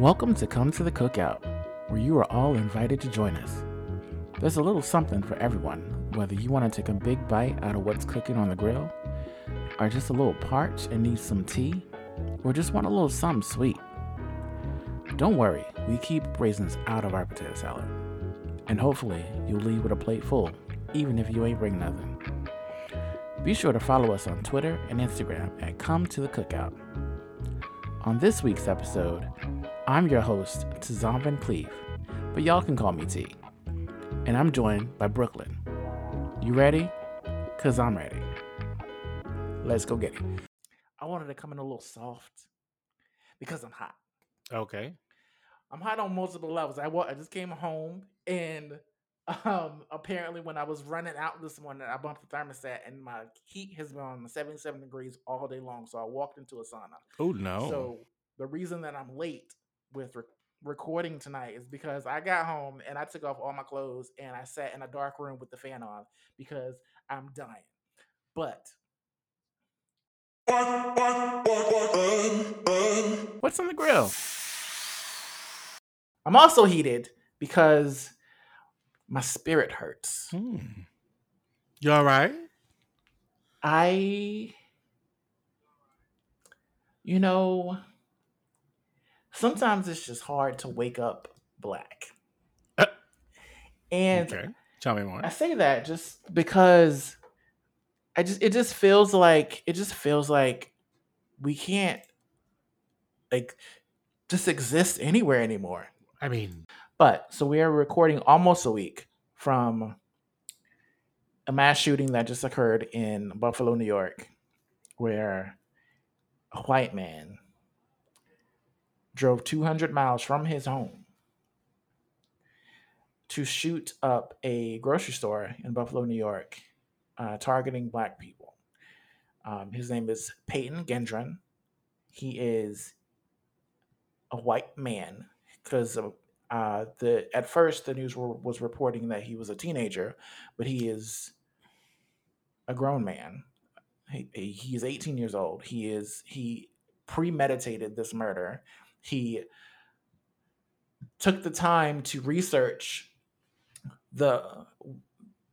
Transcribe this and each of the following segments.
Welcome to Come to the Cookout, where you are all invited to join us. There's a little something for everyone, whether you want to take a big bite out of what's cooking on the grill, or just a little parched and need some tea, or just want a little something sweet. Don't worry, we keep raisins out of our potato salad. And hopefully, you'll leave with a plate full, even if you ain't bring nothing. Be sure to follow us on Twitter and Instagram at Come to the Cookout. On this week's episode, I'm your host, Tazan Cleve, but y'all can call me T. And I'm joined by Brooklyn. You ready? Cause I'm ready. Let's go get it. I wanted to come in a little soft because I'm hot. Okay. I'm hot on multiple levels. I I just came home and um apparently when I was running out this morning, I bumped the thermostat and my heat has been on 77 degrees all day long. So I walked into a sauna. Oh no. So the reason that I'm late with re- recording tonight is because I got home and I took off all my clothes and I sat in a dark room with the fan on because I'm dying. But what's on the grill? I'm also heated because my spirit hurts. Hmm. You all right? I, you know, sometimes it's just hard to wake up black. Uh, and okay. Tell me more. I say that just because I just it just feels like it just feels like we can't like just exist anywhere anymore. I mean, But so we are recording almost a week from a mass shooting that just occurred in Buffalo, New York, where a white man drove 200 miles from his home to shoot up a grocery store in Buffalo, New York, uh, targeting black people. Um, his name is Peyton Gendron. He is a white man because uh, the at first the news were, was reporting that he was a teenager, but he is a grown man. He, he he is 18 years old. He is he premeditated this murder. He took the time to research the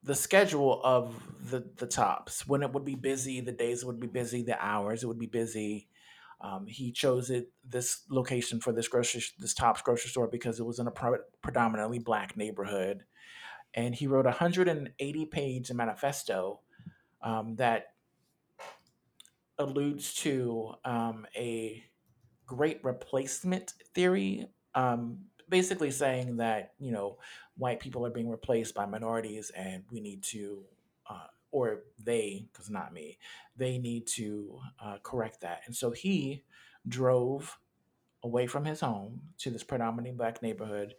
the schedule of the the tops when it would be busy the days would be busy the hours it would be busy. Um, he chose it this location for this grocery this tops grocery store because it was in a pre- predominantly black neighborhood. And he wrote a 180 page manifesto um, that alludes to um, a great replacement theory um, basically saying that you know white people are being replaced by minorities and we need to uh, or they because not me they need to uh, correct that. And so he drove away from his home to this predominantly black neighborhood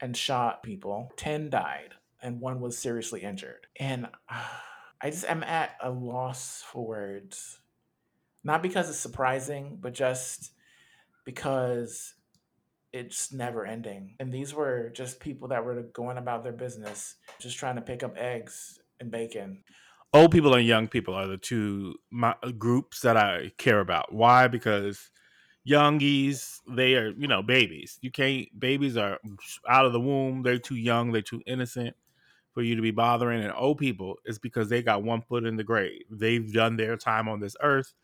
and shot people. 10 died and one was seriously injured. And uh, i just am at a loss for words. Not because it's surprising but just because it's never ending. And these were just people that were going about their business, just trying to pick up eggs and bacon. old people and young people are the two my, groups that I care about. Why? Because youngies, they are, you know, babies. You can't, babies are out of the womb. They're too young. They're too innocent for you to be bothering. And old people is because they got one foot in the grave. They've done their time on this earth.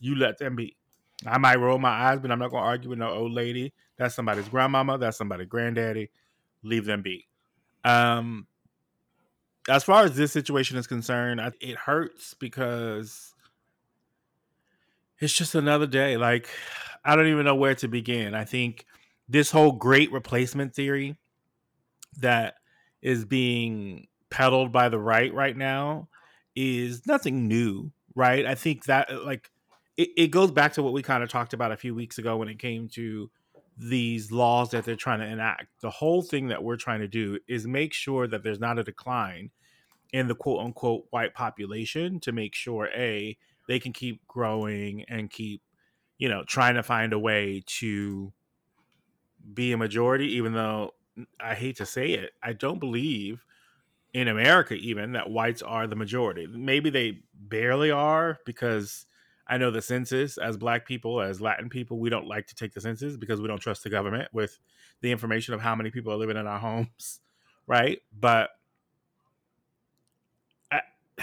You let them be. I might roll my eyes, but I'm not going to argue with no old lady. That's somebody's grandmama. That's somebody's granddaddy. Leave them be. Um, as far as this situation is concerned, I, it hurts because it's just another day. Like, I don't even know where to begin. I think this whole great replacement theory that is being peddled by the right right now is nothing new, right? I think that, like, it, it goes back to what we kind of talked about a few weeks ago when it came to these laws that they're trying to enact. The whole thing that we're trying to do is make sure that there's not a decline in the quote unquote white population to make sure a they can keep growing and keep you know trying to find a way to be a majority even though i hate to say it i don't believe in america even that whites are the majority maybe they barely are because I know the census as black people, as Latin people, we don't like to take the census because we don't trust the government with the information of how many people are living in our homes, right? But I,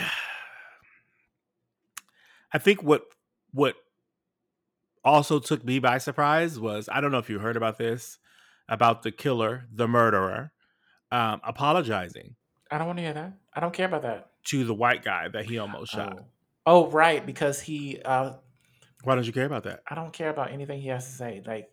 I think what what also took me by surprise was I don't know if you heard about this about the killer, the murderer, um, apologizing. I don't want to hear that. I don't care about that. To the white guy that he almost shot. Oh, oh right, because he. Uh, Why don't you care about that? I don't care about anything he has to say. Like,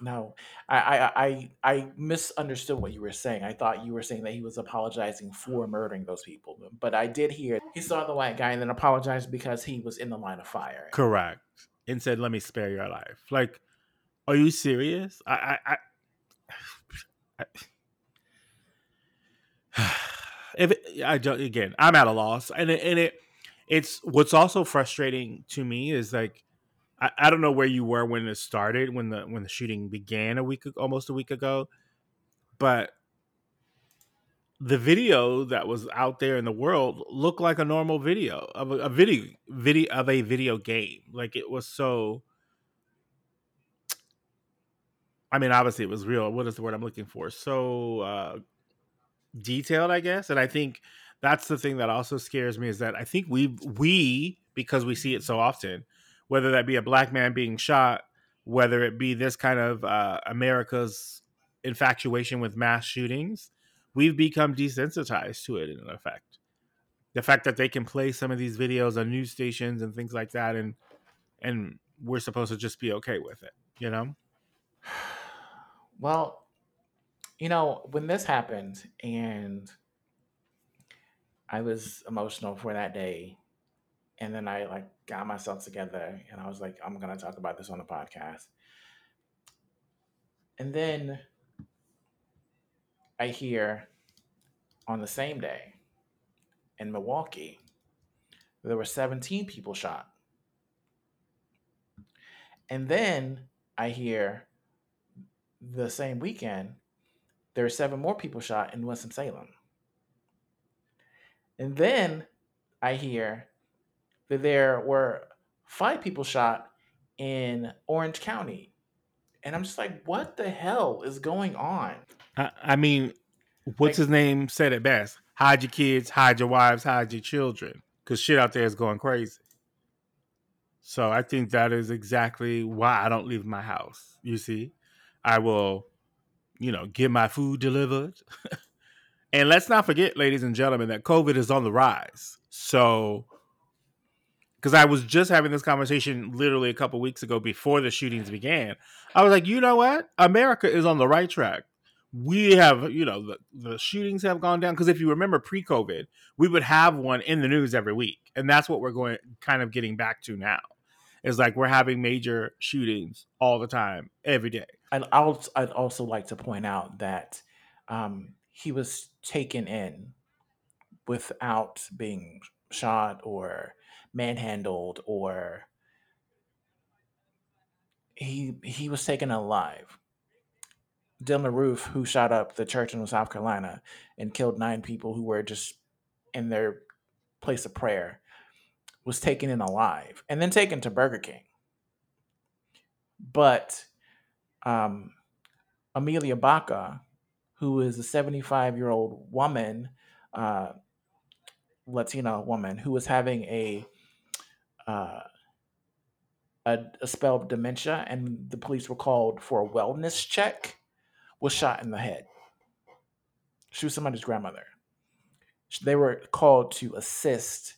no, I, I, I, I misunderstood what you were saying. I thought you were saying that he was apologizing for murdering those people, but I did hear he saw the white guy and then apologized because he was in the line of fire. Correct, and said, "Let me spare your life." Like, are you serious? I, I, I, I if it, I don't, again, I'm at a loss, and it, and it, it's what's also frustrating to me is like I, I don't know where you were when it started, when the when the shooting began a week almost a week ago, but the video that was out there in the world looked like a normal video of a, a video video of a video game. Like it was so. I mean, obviously it was real. What is the word I'm looking for? So uh, detailed, I guess. And I think that's the thing that also scares me is that I think we we because we see it so often, whether that be a black man being shot, whether it be this kind of uh, America's infatuation with mass shootings, we've become desensitized to it in effect. The fact that they can play some of these videos on news stations and things like that, and and we're supposed to just be okay with it, you know. Well, you know, when this happened and I was emotional for that day, and then I like got myself together and I was like, I'm gonna talk about this on the podcast. And then I hear on the same day in Milwaukee, there were 17 people shot. And then I hear the same weekend there are seven more people shot in Winston-Salem. And then I hear that there were five people shot in Orange County. And I'm just like, what the hell is going on? I, I mean, what's like, his name said it best hide your kids, hide your wives, hide your children, because shit out there is going crazy. So I think that is exactly why I don't leave my house. You see, I will you know, get my food delivered. and let's not forget, ladies and gentlemen, that COVID is on the rise. So, because I was just having this conversation literally a couple weeks ago before the shootings began, I was like, you know what? America is on the right track. We have, you know, the, the shootings have gone down. Because if you remember pre COVID, we would have one in the news every week. And that's what we're going kind of getting back to now. Is like we're having major shootings all the time, every day. And I'd, I'd also like to point out that um, he was taken in without being shot or manhandled or he he was taken alive. Dylann Roof, who shot up the church in South Carolina and killed nine people who were just in their place of prayer, was taken in alive and then taken to Burger King. But um, Amelia Baca, who is a 75 year old woman, uh, Latina woman, who was having a, uh, a, a spell of dementia, and the police were called for a wellness check, was shot in the head. She was somebody's grandmother. They were called to assist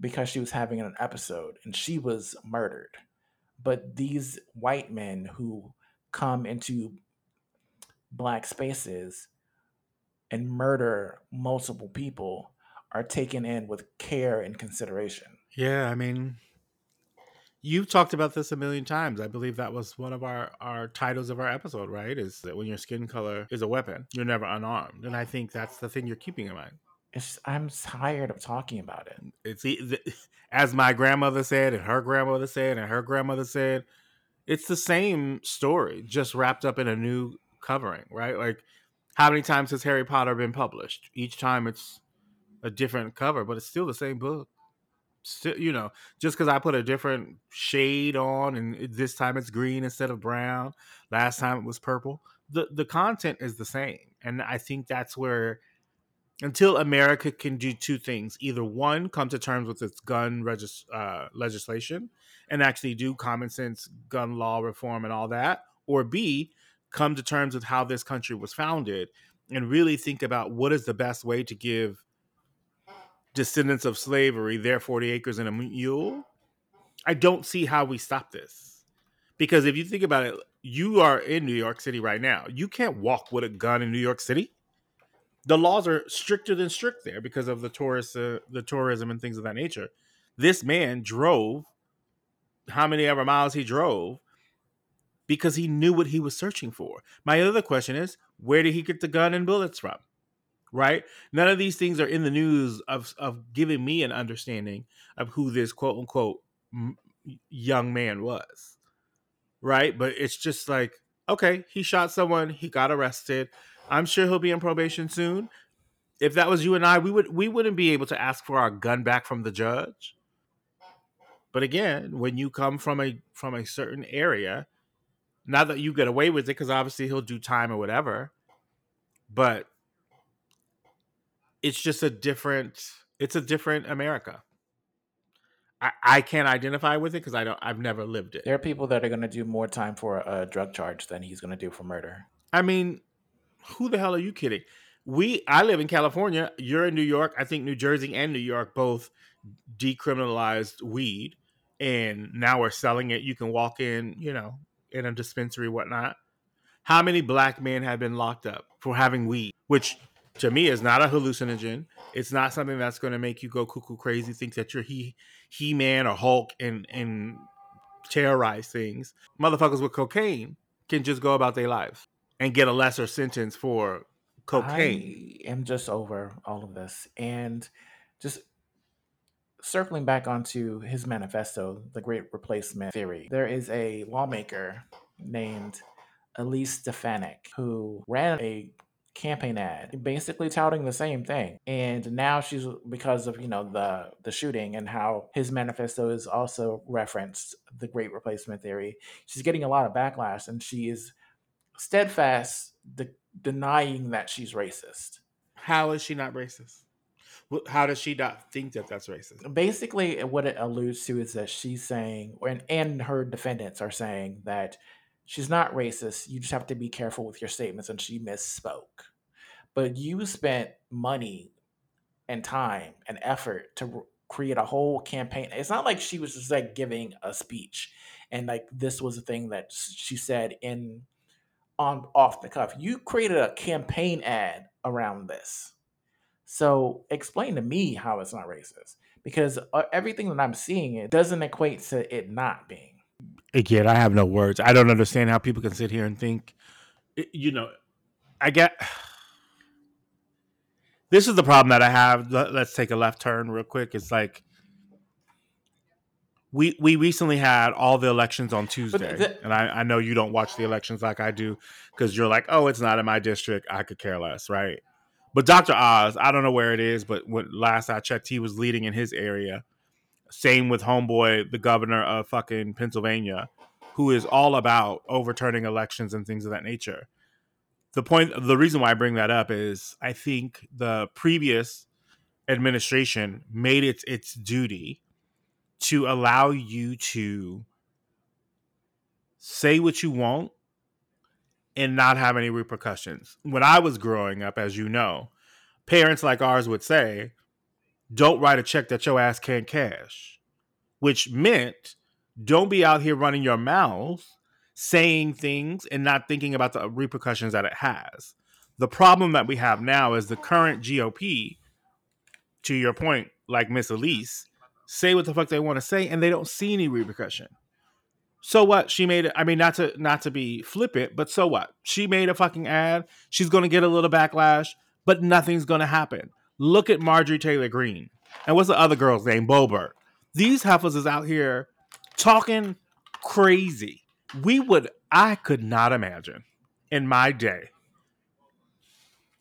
because she was having an episode and she was murdered. But these white men who come into black spaces and murder multiple people are taken in with care and consideration. Yeah, I mean, you've talked about this a million times. I believe that was one of our our titles of our episode, right? Is that when your skin color is a weapon, you're never unarmed, and I think that's the thing you're keeping in mind. It's, I'm tired of talking about it. It's as my grandmother said, and her grandmother said, and her grandmother said it's the same story, just wrapped up in a new covering, right? Like, how many times has Harry Potter been published? Each time it's a different cover, but it's still the same book you know, just because I put a different shade on and this time it's green instead of brown, last time it was purple, the the content is the same, and I think that's where until America can do two things: either one, come to terms with its gun regis- uh, legislation and actually do common sense gun law reform and all that, or B, come to terms with how this country was founded and really think about what is the best way to give descendants of slavery their 40 acres and a mule. I don't see how we stop this. Because if you think about it, you are in New York City right now. You can't walk with a gun in New York City. The laws are stricter than strict there because of the tourist, uh, the tourism and things of that nature. This man drove how many ever miles he drove because he knew what he was searching for. My other question is, where did he get the gun and bullets from? Right? None of these things are in the news of of giving me an understanding of who this quote unquote young man was. Right? But it's just like, okay, he shot someone, he got arrested. I'm sure he'll be in probation soon. If that was you and I, we would we wouldn't be able to ask for our gun back from the judge. But again, when you come from a from a certain area, not that you get away with it, because obviously he'll do time or whatever, but it's just a different it's a different America. I, I can't identify with it because I don't I've never lived it. There are people that are going to do more time for a drug charge than he's going to do for murder. I mean, who the hell are you kidding? We I live in California. You're in New York. I think New Jersey and New York both decriminalized weed, and now we're selling it. You can walk in, you know, in a dispensary, whatnot. How many black men have been locked up for having weed, which to me is not a hallucinogen. It's not something that's going to make you go cuckoo crazy, think that you're he he man or Hulk and and terrorize things. Motherfuckers with cocaine can just go about their lives and get a lesser sentence for cocaine. I am just over all of this and just circling back onto his manifesto, the Great Replacement Theory. There is a lawmaker named Elise Stefanik who ran a campaign ad basically touting the same thing and now she's because of you know the the shooting and how his manifesto is also referenced the great replacement theory she's getting a lot of backlash and she is steadfast de- denying that she's racist how is she not racist how does she not think that that's racist basically what it alludes to is that she's saying and, and her defendants are saying that she's not racist. You just have to be careful with your statements, and she misspoke. But you spent money and time and effort to create a whole campaign. It's not like she was just like giving a speech and like this was a thing that she said in on off the cuff. You created a campaign ad around this. So explain to me how it's not racist because uh, everything that I'm seeing it doesn't equate to it not being again, I have no words. I don't understand how people can sit here and think, you know, I get. This is the problem that I have. Let's take a left turn real quick. It's like we we recently had all the elections on Tuesday, and I, I know you don't watch the elections like I do because you're like, oh, it's not in my district. I could care less, right? But Dr. Oz, I don't know where it is, but when last I checked, he was leading in his area same with homeboy, the governor of fucking Pennsylvania, who is all about overturning elections and things of that nature. The point, the reason why I bring that up is I think the previous administration made it its duty to allow you to say what you want and not have any repercussions. When I was growing up, as you know, parents like ours would say, don't write a check that your ass can't cash, which meant don't be out here running your mouth saying things and not thinking about the repercussions that it has. The problem that we have now is the current GOP, to your point, like Miss Elise, say what the fuck they want to say and they don't see any repercussion. So what? She made it. I mean, not to not to be flippant, but so what? She made a fucking ad. She's gonna get a little backlash, but nothing's gonna happen. Look at Marjorie Taylor Greene. And what's the other girl's name? Boebert. These heifers is out here talking crazy. We would, I could not imagine in my day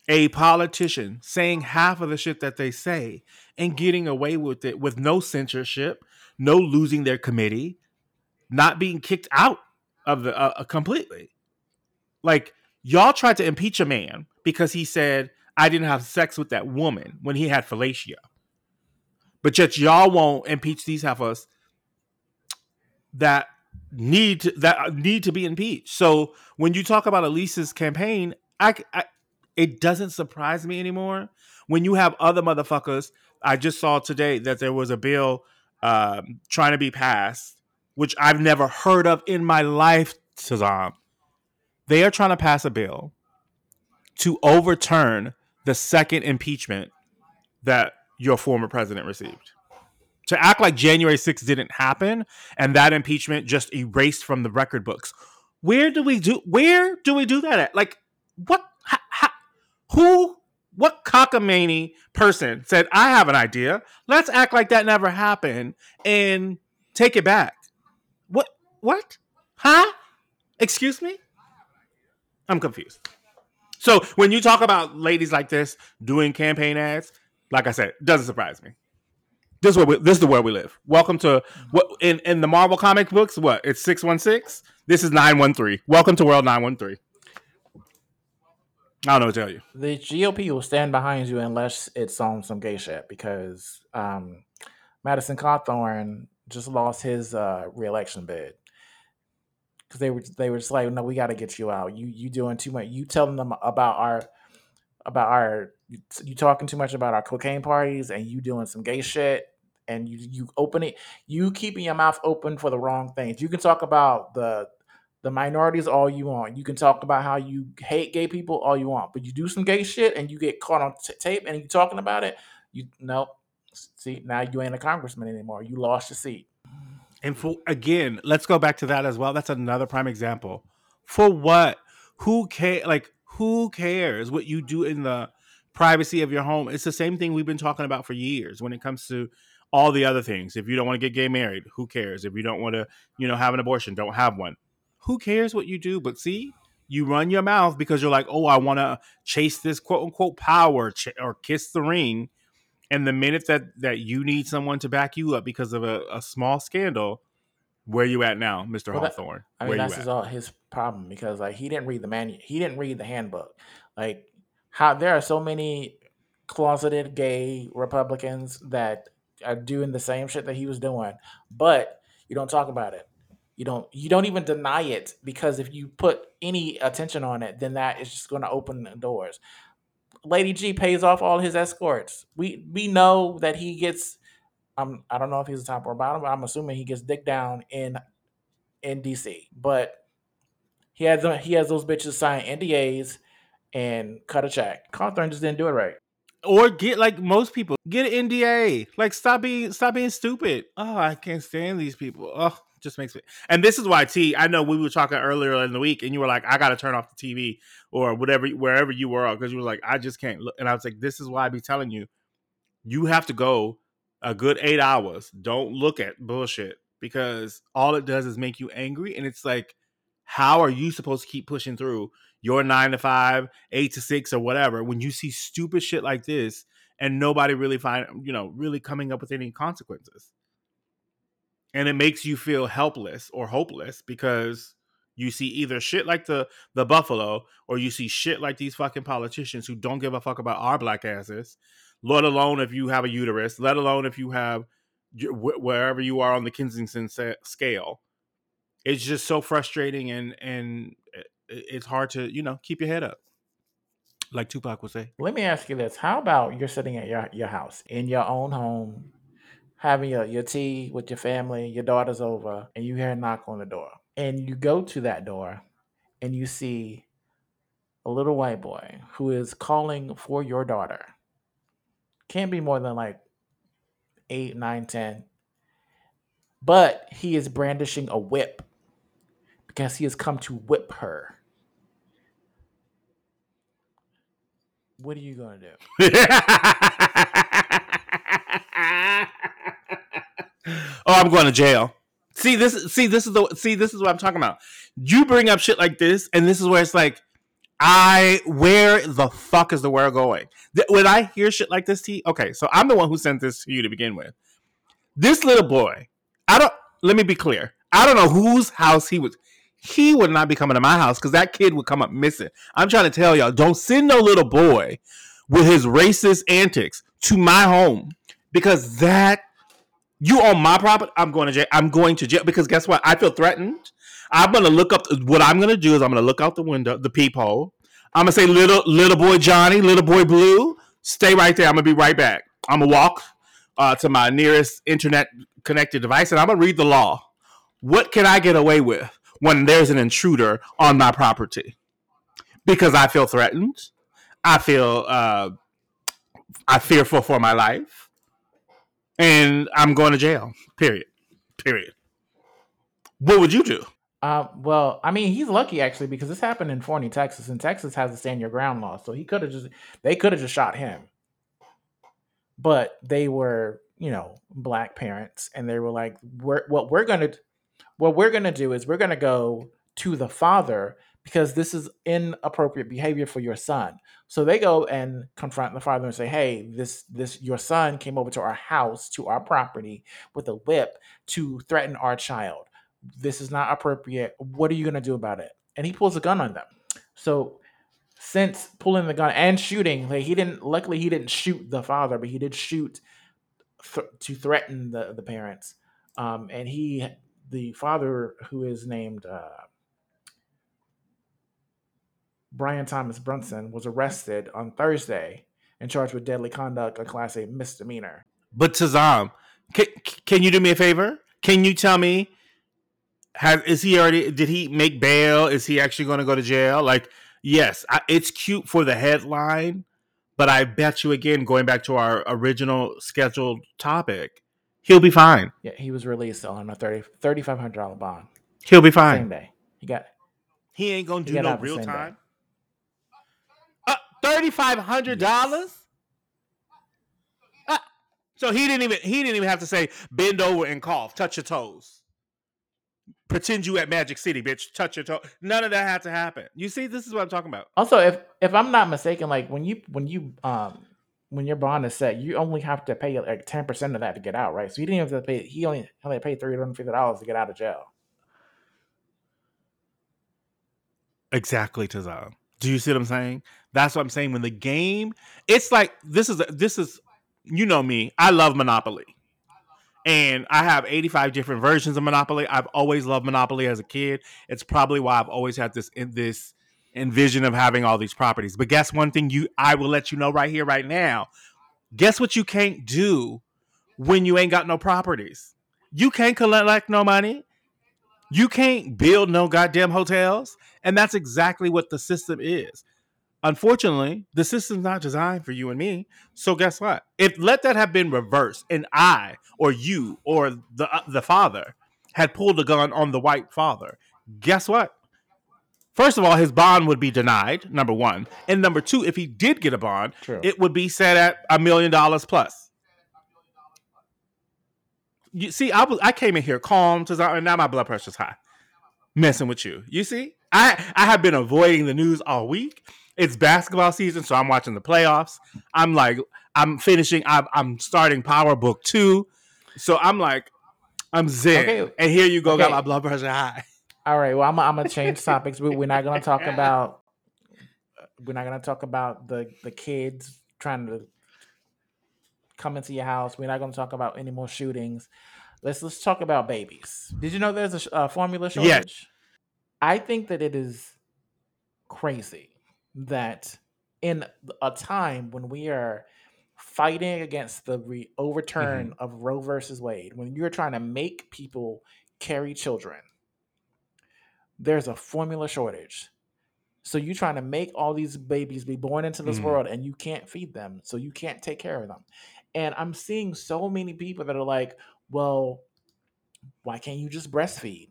a politician saying half of the shit that they say and getting away with it with no censorship, no losing their committee, not being kicked out of the uh, completely. Like y'all tried to impeach a man because he said I didn't have sex with that woman when he had fellatio. But yet y'all won't impeach these heifers that need to, that need to be impeached. So when you talk about Elise's campaign, I, I it doesn't surprise me anymore when you have other motherfuckers. I just saw today that there was a bill um, trying to be passed, which I've never heard of in my life, Shazam. They are trying to pass a bill to overturn the second impeachment that your former president received. To act like January 6th didn't happen and that impeachment just erased from the record books. Where do we do where do we do that at? Like what ha, ha, who what cockamamie person said, I have an idea. Let's act like that never happened and take it back. What? Huh? Excuse me? I'm confused. So when you talk about ladies like this doing campaign ads, like I said, doesn't surprise me. This is where we, this is the we live. Welcome to what in in the Marvel comic books. What it's six one six. This is nine one three. Welcome to world nine one three. I don't know what to tell you. The GOP will stand behind you unless it's on some gay shit because um, Madison Cawthorn just lost his uh, reelection bid because they were they were just like, no, we got to get you out. You you doing too much. You telling them about our about our you talking too much about our cocaine parties and you doing some gay shit and you you open it you keeping your mouth open for the wrong things. You can talk about the the minorities all you want. You can talk about how you hate gay people all you want, but you do some gay shit and you get caught on t- tape and you talking about it. You no, see now you ain't a congressman anymore. You lost your seat. And for again, let's go back to that as well. That's another prime example. For what? Who care? Like who cares what you do in the privacy of your home? It's the same thing we've been talking about for years when it comes to all the other things. If you don't want to get gay married, who cares? If you don't want to, you know, have an abortion, don't have one. Who cares what you do? But see, you run your mouth because you're like, oh, I want to chase this quote unquote power ch- or kiss the ring. And the minute that that you need someone to back you up because of a, a small scandal, where you at now, Mister well, Hawthorne? I mean, that's his, all his problem because like he didn't read the man, he didn't read the handbook. Like how there are so many closeted gay Republicans that are doing the same shit that he was doing, but you don't talk about it. You don't you don't even deny it because if you put any attention on it, then that is just going to open the doors. Lady G pays off all his escorts. We we know that he gets. Um, I don't know if he's the top or bottom, but I'm assuming he gets dick down in in DC. But he has he has those bitches sign NDAs and cut a check. Cawthorn just didn't do it right. Or get like most people, get an NDA. Like stop being stop being stupid. Oh, I can't stand these people. Oh, just makes me. And this is why T. I know we were talking earlier in the week, and you were like, "I got to turn off the TV or whatever, wherever you were, because you were like, I just can't." Look. And I was like, "This is why I be telling you, you have to go a good eight hours. Don't look at bullshit because all it does is make you angry, and it's like, how are you supposed to keep pushing through your nine to five, eight to six, or whatever when you see stupid shit like this and nobody really find you know really coming up with any consequences? And it makes you feel helpless or hopeless because you see either shit like the the buffalo or you see shit like these fucking politicians who don't give a fuck about our black asses let alone if you have a uterus let alone if you have wherever you are on the kensington scale. It's just so frustrating and and it's hard to you know keep your head up like tupac would say. Let me ask you this. How about you're sitting at your, your house in your own home having your, your tea with your family, your daughter's over, and you hear a knock on the door. And you go to that door and you see a little white boy who is calling for your daughter. Can't be more than like eight, nine, ten. But he is brandishing a whip because he has come to whip her. What are you going to do? oh, I'm going to jail. See this. See this is the. See this is what I'm talking about. You bring up shit like this, and this is where it's like, I where the fuck is the world going? When I hear shit like this, T. Okay, so I'm the one who sent this to you to begin with. This little boy, I don't. Let me be clear. I don't know whose house he was. He would not be coming to my house because that kid would come up missing. I'm trying to tell y'all, don't send no little boy with his racist antics to my home because that you own my property. I'm going to jail. I'm going to jail because guess what? I feel threatened. I'm gonna look up. What I'm gonna do is I'm gonna look out the window, the peephole. I'm gonna say, little little boy Johnny, little boy Blue, stay right there. I'm gonna be right back. I'm gonna walk uh, to my nearest internet connected device and I'm gonna read the law. What can I get away with when there's an intruder on my property? Because I feel threatened. I feel uh, I fearful for my life, and I'm going to jail. Period. Period. What would you do? Uh, well, I mean, he's lucky actually because this happened in Forney, Texas, and Texas has a stand your ground law, so he could have just they could have just shot him, but they were you know black parents, and they were like, we're, what we're gonna what we're gonna do is we're gonna go to the father because this is inappropriate behavior for your son. So they go and confront the father and say, "Hey, this this your son came over to our house, to our property with a whip to threaten our child. This is not appropriate. What are you going to do about it?" And he pulls a gun on them. So since pulling the gun and shooting, like he didn't luckily he didn't shoot the father, but he did shoot th- to threaten the the parents. Um, and he the father who is named uh, Brian Thomas Brunson was arrested on Thursday and charged with deadly conduct, a class A misdemeanor. But Tazam, can, can you do me a favor? Can you tell me has is he already did he make bail? Is he actually going to go to jail? Like, yes, I, it's cute for the headline, but I bet you again, going back to our original scheduled topic, he'll be fine. Yeah, he was released on a thirty thirty five hundred dollar bond. He'll be fine. Same day. He got. He ain't gonna do no real time. Uh, thirty five hundred dollars. Uh, so he didn't even he didn't even have to say bend over and cough, touch your toes, pretend you at Magic City, bitch, touch your toe. None of that had to happen. You see, this is what I'm talking about. Also, if if I'm not mistaken, like when you when you um when your bond is set, you only have to pay like ten percent of that to get out, right? So he didn't have to pay. He only only paid three hundred fifty dollars to get out of jail. Exactly, Tazam. Do you see what I'm saying? That's what I'm saying. When the game, it's like this is this is you know me. I love Monopoly, and I have 85 different versions of Monopoly. I've always loved Monopoly as a kid. It's probably why I've always had this in this envision of having all these properties. But guess one thing you I will let you know right here, right now. Guess what you can't do when you ain't got no properties? You can't collect like no money. You can't build no goddamn hotels. And that's exactly what the system is. Unfortunately, the system's not designed for you and me. So guess what? If let that have been reversed and I or you or the uh, the father had pulled a gun on the white father, guess what? First of all, his bond would be denied, number 1. And number 2, if he did get a bond, True. it would be set at a million dollars plus you see, I was I came in here calm to and now my blood pressure's high. Messing with you. You see? I I have been avoiding the news all week. It's basketball season, so I'm watching the playoffs. I'm like, I'm finishing, I'm, I'm starting Power Book 2. So I'm like, I'm zen. Okay. And here you go, okay. got my blood pressure high. All right. Well, I'm, I'm gonna change topics. We, we're not gonna talk about we're not gonna talk about the the kids trying to come into your house. We're not going to talk about any more shootings. Let's let's talk about babies. Did you know there's a uh, formula shortage? Yes. I think that it is crazy that in a time when we are fighting against the re- overturn mm-hmm. of Roe versus Wade, when you're trying to make people carry children, there's a formula shortage. So you're trying to make all these babies be born into this mm-hmm. world and you can't feed them, so you can't take care of them. And I'm seeing so many people that are like, well, why can't you just breastfeed?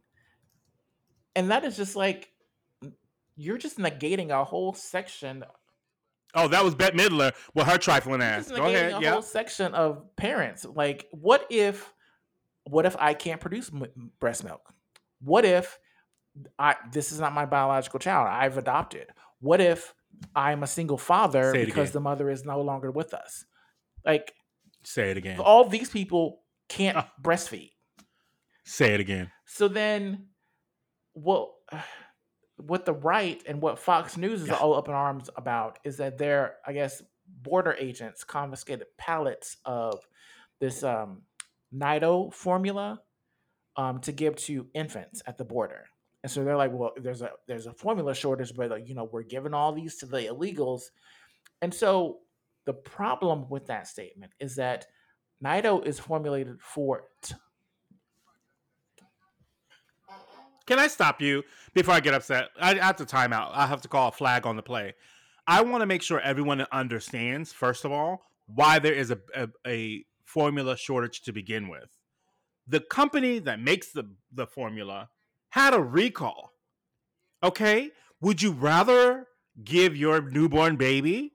And that is just like, you're just negating a whole section. Oh, that was Bette Midler with her trifling ass. Go ahead. A yep. whole section of parents. Like, what if, what if I can't produce m- breast milk? What if I this is not my biological child. I've adopted. What if I'm a single father because again. the mother is no longer with us? Like Say it again. all these people can't Ah. breastfeed. Say it again. So then, what what the right and what Fox News is all up in arms about is that their, I guess, border agents confiscated pallets of this um, Nido formula um, to give to infants at the border. And so they're like, well, there's a there's a formula shortage, but like, you know, we're giving all these to the illegals. And so the problem with that statement is that Nido is formulated for t- Can I stop you before I get upset? I have to time out. I have to call a flag on the play. I want to make sure everyone understands, first of all, why there is a, a, a formula shortage to begin with. The company that makes the, the formula had a recall. Okay? Would you rather give your newborn baby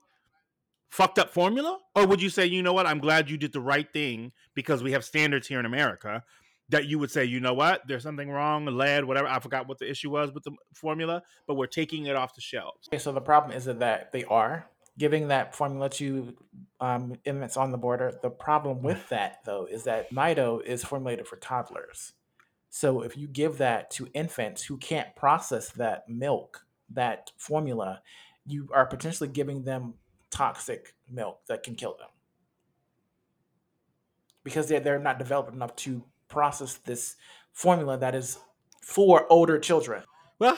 fucked up formula? Or would you say, you know what, I'm glad you did the right thing because we have standards here in America that you would say, you know what, there's something wrong, lead, whatever. I forgot what the issue was with the formula, but we're taking it off the shelves. Okay, so the problem is that they are giving that formula to um, infants on the border. The problem with that, though, is that Nido is formulated for toddlers. So if you give that to infants who can't process that milk, that formula, you are potentially giving them toxic milk that can kill them because they're, they're not developed enough to process this formula that is for older children. Well,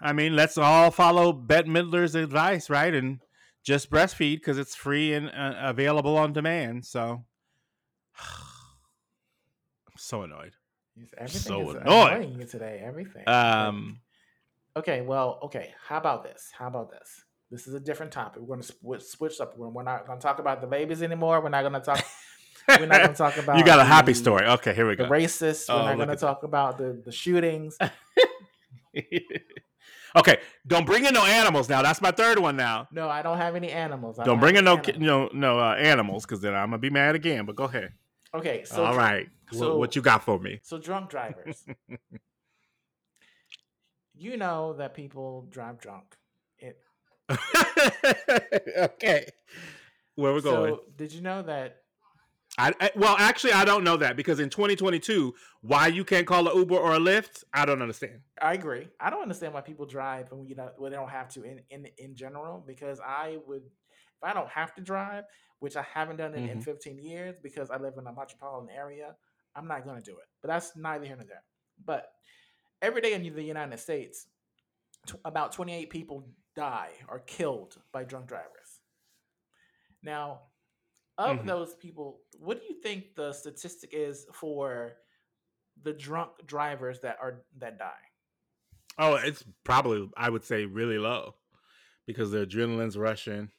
I mean, let's all follow Bette Midler's advice, right? And just breastfeed because it's free and uh, available on demand. So I'm so annoyed. Everything So is annoying. annoying you today. Everything. Um, Okay, well, okay. How about this? How about this? This is a different topic. We're going to switch, switch up. We're, we're not going to talk about the babies anymore. We're not going to talk. We're not going to talk about. you got a happy the- story. Okay, here we The go. racists. We're Oh, not going to talk about the the shootings. okay, don't bring in no animals now. That's my third one now. No, I don't have any animals. I Don't bring in no animals. no no uh, animals because then I'm gonna be mad again. But go ahead. Okay, so All right, so- what you got for me? So drunk drivers. you know that people drive drunk. It, okay, where we going? so did you know that I, I well, actually, I don't know that because in 2022, why you can't call a Uber or a Lyft, I don't understand. I agree. I don't understand why people drive when you know when they don't have to in in in general. Because I would, if I don't have to drive, which I haven't done it in Mhm. 15 years, because I live in a metropolitan area, I'm not going to do it. But that's neither here nor there. But every day in the United States, tw- about 28 people die or killed by drunk drivers. Now, of Mhm. those people, what do you think the statistic is for the drunk drivers that are that die? Oh, it's probably I would say really low because the adrenaline's rushing.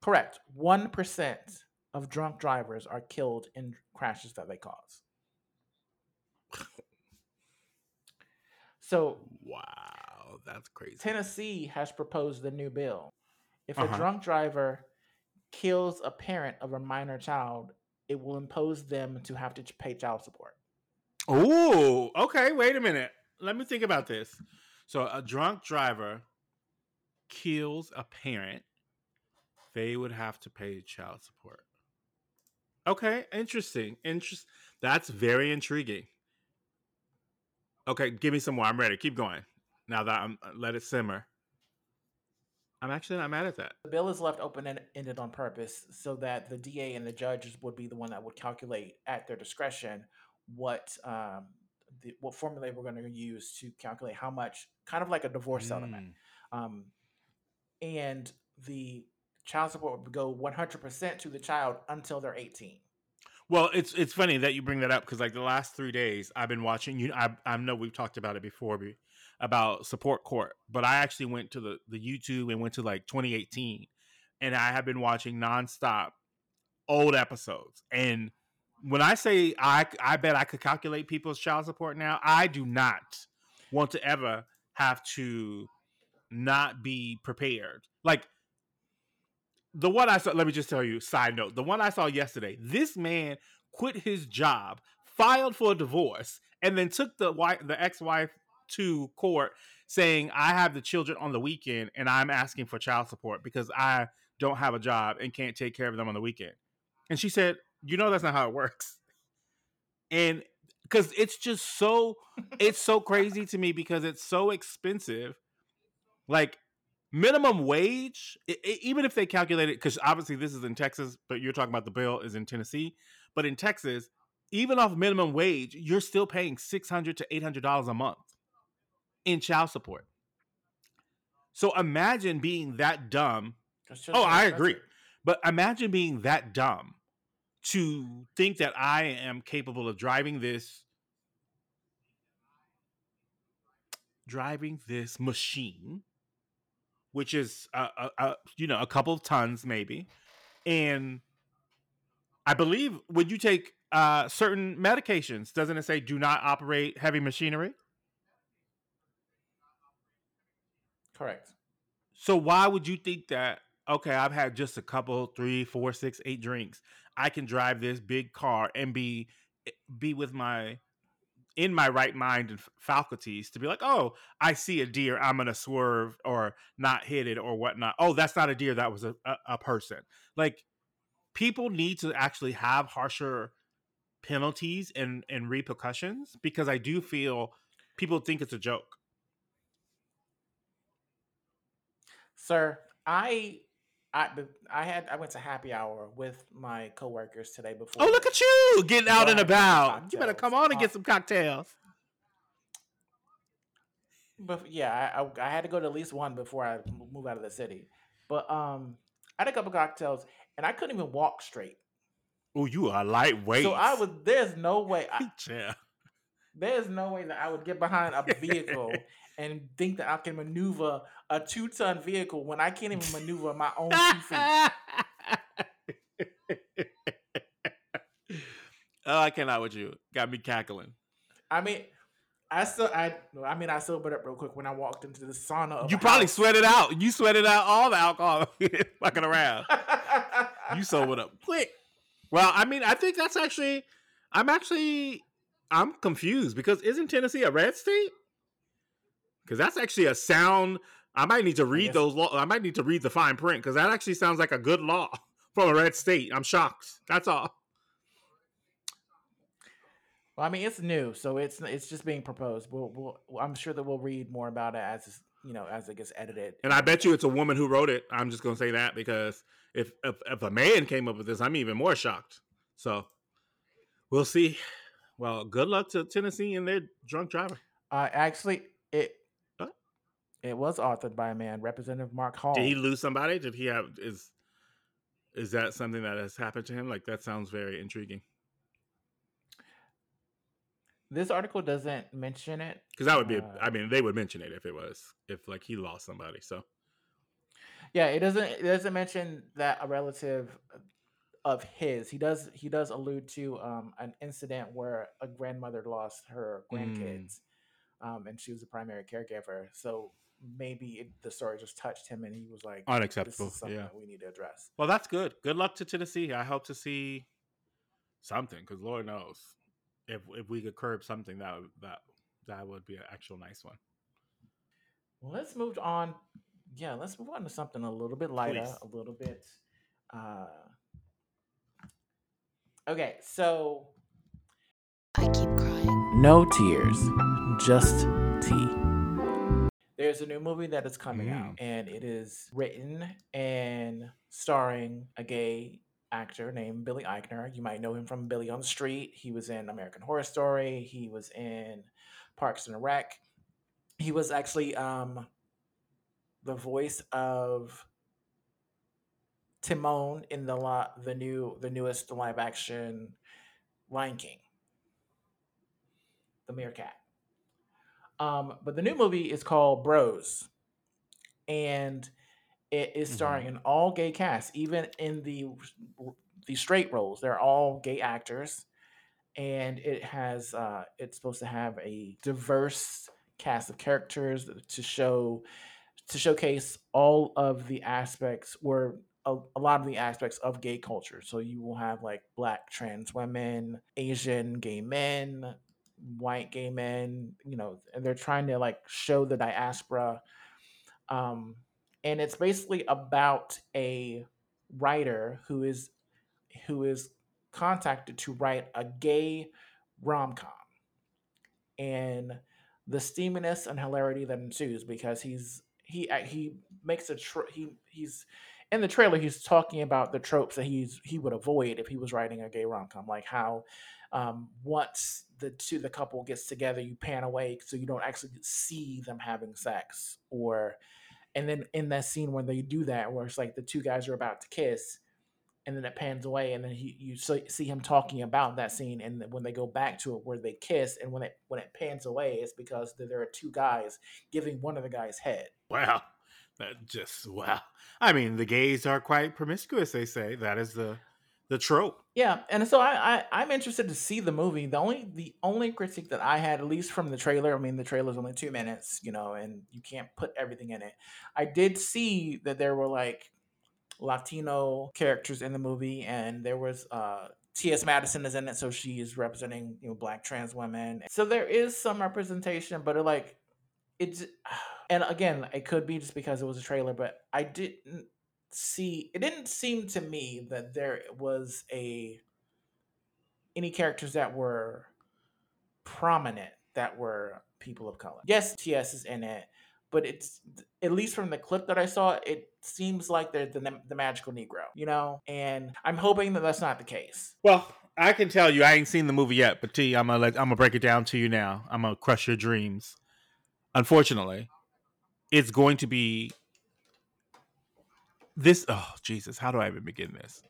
Correct. One percent of drunk drivers are killed in crashes that they cause. So Wow, that's crazy. Tennessee has proposed a new bill. If a Uh-huh. drunk driver kills a parent of a minor child, it will impose them to have to pay child support. Oh, okay. Wait a minute. Let me think about this. So, a drunk driver kills a parent, they would have to pay child support. Okay, interesting. Interest. That's very intriguing. Okay, give me some more. I'm ready. Keep going. Now that I'm uh, let it simmer. I'm actually not mad at that. The bill is left open and ended on purpose so that the DA and the judges would be the one that would calculate at their discretion what um, the, what formula we're going to use to calculate how much, kind of like a divorce settlement. Mm. Um, and the child support would go 100% to the child until they're 18. Well, it's it's funny that you bring that up because like the last three days I've been watching. You, I I know we've talked about it before be- about support court, but I actually went to the the YouTube and went to like 2018, and I have been watching nonstop old episodes. And when I say I I bet I could calculate people's child support now, I do not want to ever have to not be prepared. Like the one I saw, let me just tell you, side note, the one I saw yesterday, this man quit his job, filed for a divorce, and then took the wife, the ex-wife to court saying I have the children on the weekend and I'm asking for child support because I don't have a job and can't take care of them on the weekend. And she said, "You know that's not how it works." And cuz it's just so it's so crazy to me because it's so expensive. Like minimum wage, i i- even if they calculate it, because obviously this is in Texas, but you're talking about the bill is in Tennessee. But in Texas, even off minimum wage, you're still paying six hundred to eight hundred dollars a month in child support. So imagine being that dumb. Oh, I agree. But imagine being that dumb to think that I am capable of driving this driving this machine which is a, a, a you know a couple of tons maybe and i believe when you take uh certain medications doesn't it say do not operate heavy machinery Correct. so why would you think that okay i've had just a couple three four six eight drinks. I can drive this big car and be be with my in my right mind and faculties to be like oh i see a deer. I'm gonna swerve or not hit it or whatnot. Oh that's not a deer. That was a, a, a person. Like people need to actually have harsher penalties and and repercussions because i do feel people think it's a joke Sir, I I I had I went to happy hour with my coworkers today before. oh look at you getting out and about you better come on and Uh, get some cocktails But yeah, I, I I had to go to at least one before I move out of the city. But um, I had a couple cocktails and I couldn't even walk straight. oh you are lightweight So I was there's no way I, yeah there's no way that I would get behind a vehicle and think that I can maneuver a two ton vehicle when I can't even maneuver my own two feet. oh, I cannot with you. Got me cackling. I mean, I still I I mean I sobered up real quick when I walked into the sauna. You probably house. sweated out. You sweated out all the alcohol fucking around. You sobered up quick. Well, I mean, I think that's actually. I'm actually. I'm confused because isn't Tennessee a red state? Because that's actually a sound. I might need to read those law. I might need to read the fine print because that actually sounds like a good law from a red state. I'm shocked. That's all. Well, I mean, it's new, so it's it's just being proposed. We'll, we'll I'm sure that we'll read more about it as you know as it gets edited. And I bet you it's a woman who wrote it. I'm just gonna say that because if if, if a man came up with this, I'm even more shocked. So we'll see. Well, good luck to Tennessee and their drunk driver. Uh, actually, it? It was authored by a man, Representative Mark Hall. Did he lose somebody? Did he have is is that something that has happened to him? Like that sounds very intriguing. This article doesn't mention it. Because that would be, Uh, I mean, they would mention it if it was if like he lost somebody. So Yeah, it doesn't it doesn't mention that a relative of his. He does he does allude to um, an incident where a grandmother lost her Mm. grandkids, um, and she was the primary caregiver. So maybe it, the story just touched him, and he was like, "This unacceptable. is something Yeah. that we need to address." Well, that's good. Good luck to Tennessee. I hope to see something because Lord knows if if we could curb something that would- that that would be an actual nice one. Well, let's move on. Yeah, let's move on to something a little bit lighter, Please. a little bit. Uh, okay, so I keep crying. no tears, just tea. There's a new movie that is coming Mm. out, and it is written and starring a gay actor named Billy Eichner. You might know him from Billy on the Street. He was in American Horror Story. He was in Parks and Rec. He was actually um, the voice of Timon in the the new the newest live action Lion King, the meerkat. Um, but the new movie is called Bros, and it is starring an all gay cast. Even in the the straight roles, they're all gay actors, and it has uh, it's supposed to have a diverse cast of characters to show to showcase all of the aspects where a, a lot of the aspects of gay culture. So you will have like black trans women, Asian gay men, white gay men, you know, and they're trying to like show the diaspora. Um, and it's basically about a writer who is who is contacted to write a gay rom com, and the steaminess and hilarity that ensues because he's he he makes a tr- he he's in the trailer he's talking about the tropes that he's he would avoid if he was writing a gay rom com, like how um, once the two the couple gets together, you pan away so you don't actually see them having sex, or and then in that scene when they do that, where it's like the two guys are about to kiss, and then it pans away, and then he you see him talking about that scene, and when they go back to it where they kiss, and when it when it pans away, it's because there are two guys giving one of the guys head. Wow, that just wow. I mean, the gays are quite promiscuous. They say that is the the trope. Yeah, and so I, I am interested to see the movie. The only the only critique that I had, at least from the trailer, I mean the trailer's only two minutes, you know, and you can't put everything in it. I did see that there were like Latino characters in the movie, and there was uh T.S. Madison is in it, so she is representing you know black trans women. So there is some representation, but it, like it's and again, it could be just because it was a trailer, but I didn't see it didn't seem to me that there was a any characters that were prominent that were people of color. Yes, TS is in it, but it's at least from the clip that I saw, it seems like they're the, the magical Negro, you know. And I'm hoping that that's not the case. Well, I can tell you, I ain't seen the movie yet, but T, I'm gonna let, I'm gonna break it down to you now. I'm gonna crush your dreams. Unfortunately, it's going to be this. Oh Jesus, how do I even begin this?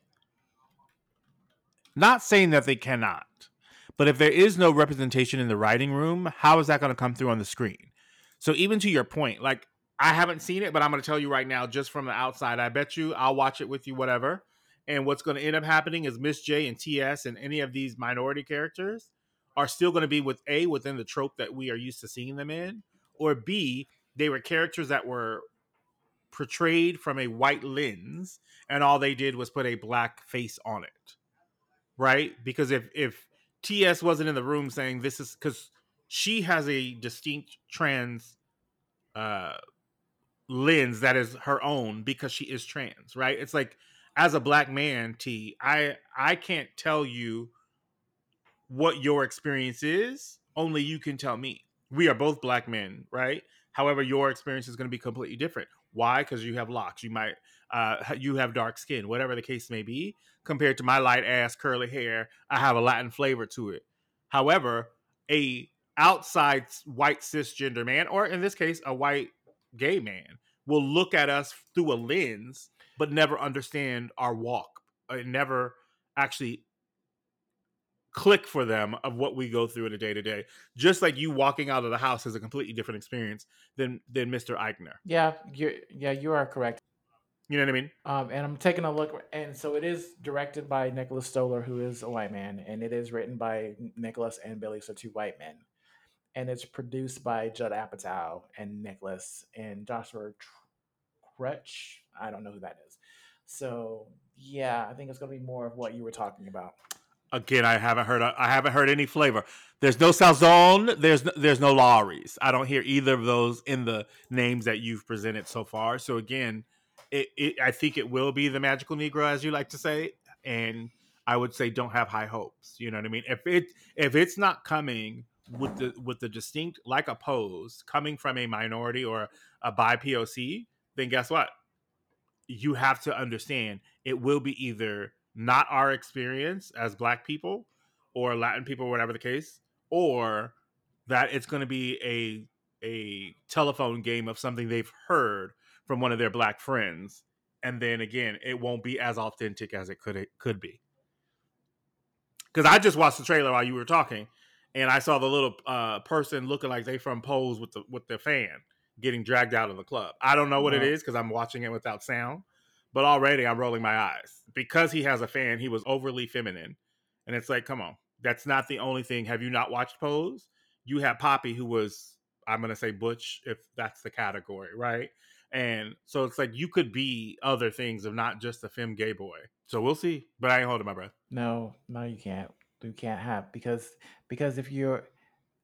Not saying that they cannot, but if there is no representation in the writing room, how is that going to come through on the screen? So even to your point, like I haven't seen it, but I'm going to tell you right now, just from the outside, I bet you I'll watch it with you, whatever. And what's going to end up happening is Miss J and TS and any of these minority characters are still going to be with A within the trope that we are used to seeing them in, or B they were characters that were portrayed from a white lens, and all they did was put a black face on it right? Because if if TS wasn't in the room saying this is because she has a distinct trans uh lens that is her own because she is trans, right? It's like as a black man, T, I I can't tell you what your experience is, only you can tell me. We are both black men, right? However, your experience is going to be completely different. Why? Because you have locks. You might uh, you have dark skin, whatever the case may be. Compared to my light ass curly hair, I have a Latin flavor to it. However, a outside white cisgender man, or in this case, a white gay man, will look at us through a lens, but never understand our walk, and uh, never actually click for them of what we go through in a day to day. Just like you walking out of the house is a completely different experience than than Mr. Eichner. Yeah, you yeah you are correct. You know what I mean? Um, and I'm taking a look, and so it is directed by Nicholas Stoller, who is a white man, and it is written by Nicholas and Billy, so two white men, and it's produced by Judd Apatow and Nicholas and Joshua Church. I don't know who that is. So yeah, I think it's gonna be more of what you were talking about. Again, I haven't heard. I haven't heard any flavor. There's no Sazón. There's no, there's no Lawry's. I don't hear either of those in the names that you've presented so far. So again it, it, I think it will be the magical Negro, as you like to say, and I would say don't have high hopes. You know what I mean? If it if it's not coming with the with the distinct like a pose coming from a minority or a BIPOC, then guess what? You have to understand it will be either not our experience as Black people or Latin people, whatever the case, or that it's going to be a a telephone game of something they've heard from one of their black friends, and then again, it won't be as authentic as it could it could be. Because I just watched the trailer while you were talking, and I saw the little uh, person looking like they from Pose with the with the fan getting dragged out of the club. I don't know what it is because I'm watching it without sound, but already I'm rolling my eyes because he has a fan. He was overly feminine, and it's like, come on, that's not the only thing. Have you not watched Pose? You have Papi, who was I'm gonna say Butch, if that's the category, right? And so it's like you could be other things of not just a femme gay boy. So we'll see. But I ain't holding my breath. No, no, you can't. You can't have because because if you're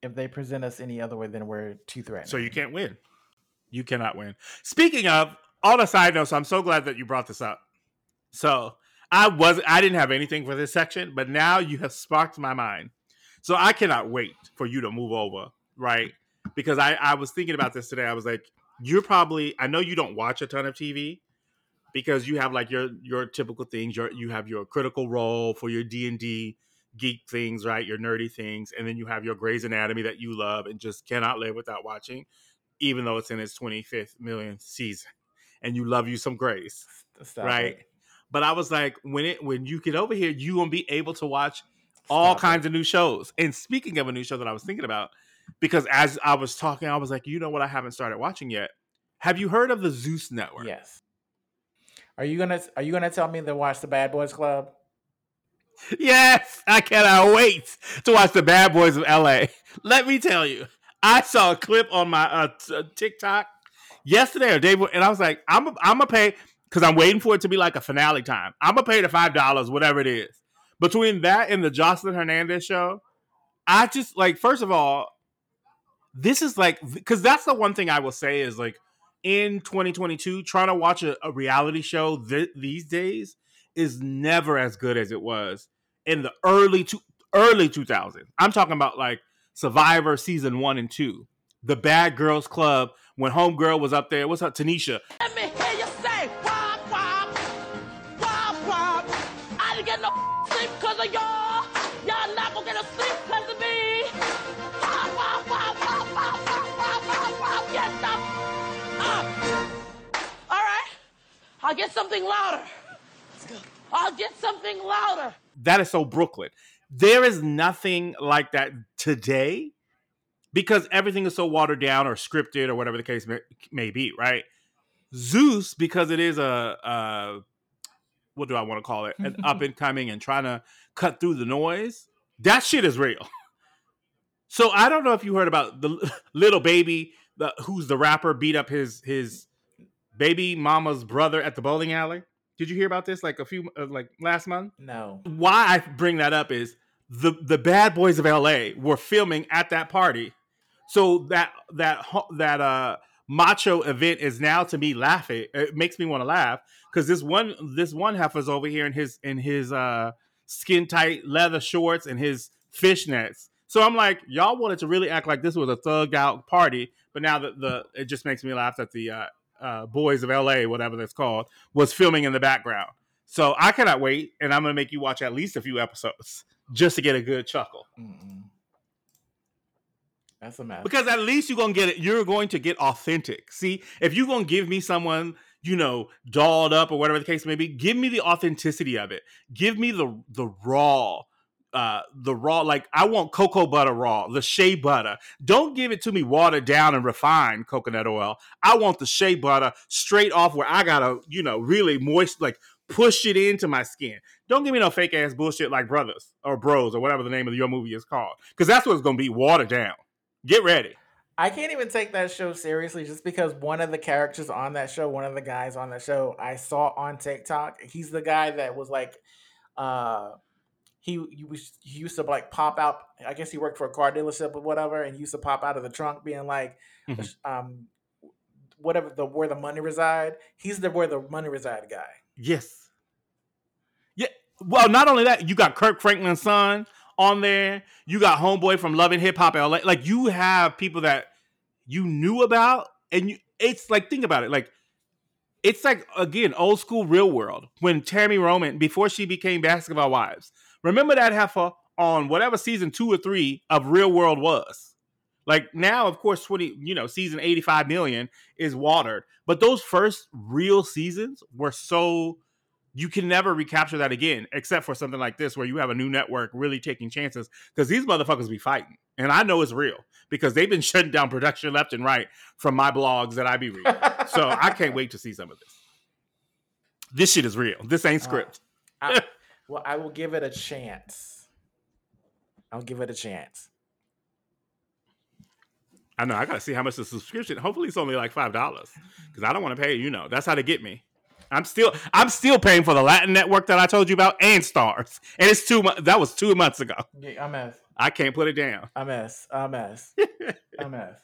if they present us any other way, then we're too threatening. So you can't win. You cannot win. Speaking of, on a side note, so I'm so glad that you brought this up. So I was I didn't have anything for this section, but now you have sparked my mind. So I cannot wait for you to move over, right? Because I, I was thinking about this today. I was like, you're probably I know you don't watch a ton of TV because you have like your your typical things. Your you have your critical role for your D and D geek things, right? Your nerdy things, and then you have your Grey's Anatomy that you love and just cannot live without watching, even though it's in its 25th millionth season, and you love you some Grace, Stop right? it. But I was like, when it when you get over here, you gonna be able to watch all Stop it. kinds of new shows. And speaking of a new show that I was thinking about, because as I was talking, I was like, you know what, I haven't started watching yet. Have you heard of the Zeus Network? Yes. Are you gonna Are you gonna tell me to watch the Bad Boys Club? Yes, I cannot wait to watch the Bad Boys of LA. Let me tell you, I saw a clip on my uh, t- uh, TikTok yesterday or day and I was like, I'm I'm gonna pay because I'm waiting for it to be like a finale time. I'm gonna pay the five dollars, whatever it is. Between that and the Joseline Hernandez show, I just like first of all, this is like because that's the one thing I will say is like in 2022, trying to watch a, a reality show th- these days is never as good as it was in the early two early 2000s. I'm talking about like Survivor season one and two, the Bad Girls Club when Homegirl was up there. What's up, Tanisha? Let me hear you say, wop, wop, wop, wop. I didn't get no sleep because of y'all. Y'all not going to get a sleep because of me. Wop, wop, wop, wop, wop, wop, wop, wop, Yes, I'm up. All right. I'll get something louder. Let's go. I'll get something louder. That is so Brooklyn. There is nothing like that today because everything is so watered down or scripted or whatever the case may, may be, right? Zeus, because it is a, a what do I want to call it? An up and coming and trying to cut through the noise. That shit is real. So I don't know if you heard about the little baby, the, who's the rapper, beat up his his baby mama's brother at the bowling alley. Did you hear about this? Like a few, uh, like last month No. why I bring that up is the the bad boys of LA were filming at that party. So that that that uh macho event is now to me laughing. It makes me want to laugh because this one this one heifer's over here in his in his uh skin tight leather shorts and his fishnets. So I'm like, y'all wanted to really act like this was a thugged out party, but now that the it just makes me laugh that the uh, uh, boys of LA, whatever that's called, was filming in the background. So I cannot wait, and I'm gonna make you watch at least a few episodes just to get a good chuckle. Mm-mm. That's a mess. Because at least you're gonna get it. You're going to get authentic. See, if you're gonna give me someone, you know, dolled up or whatever the case may be, give me the authenticity of it. Give me the the raw, uh, the raw. Like I want cocoa butter raw, the shea butter. Don't give it to me watered down and refined coconut oil. I want the shea butter straight off where I gotta, you know, really moist, like push it into my skin. Don't give me no fake ass bullshit like brothers or bros or whatever the name of your movie is called, because that's what's gonna be watered down. Get ready. I can't even take that show seriously just because one of the characters on that show, one of the guys on that show, I saw on TikTok. He's the guy that was like, uh, he, he was he used to like pop out. I guess he worked for a car dealership or whatever, and used to pop out of the trunk, being like, Mhm. um, whatever the where the money reside. He's the where the money reside guy. Yes. Yeah. Well, not only that, you got Kirk Franklin's son on there. You got Homeboy from Loving Hip Hop LA. Like you have people that you knew about, and you. It's like think about it. Like it's like again old school real world when Tami Roman before she became Basketball Wives. Remember that heifer on whatever season two or three of Real World was. Like now, of course, twenty you know season eighty five million is watered, but those first real seasons were so you can never recapture that again, except for something like this where you have a new network really taking chances because these motherfuckers be fighting, and I know it's real because they've been shutting down production left and right from my blogs that I be reading. so I can't wait to see some of this. This shit is real. This ain't Uh, script. I, well, I will give it a chance. I'll give it a chance. I know. I gotta see how much the subscription. Hopefully, it's only like five dollars because I don't want to pay. You know, that's how they get me. I'm still I'm still paying for the Latin network that I told you about and stars. And it's two months that was two months ago. Yeah, I'm mess. I can't put it down. A mess. A mess. a mess.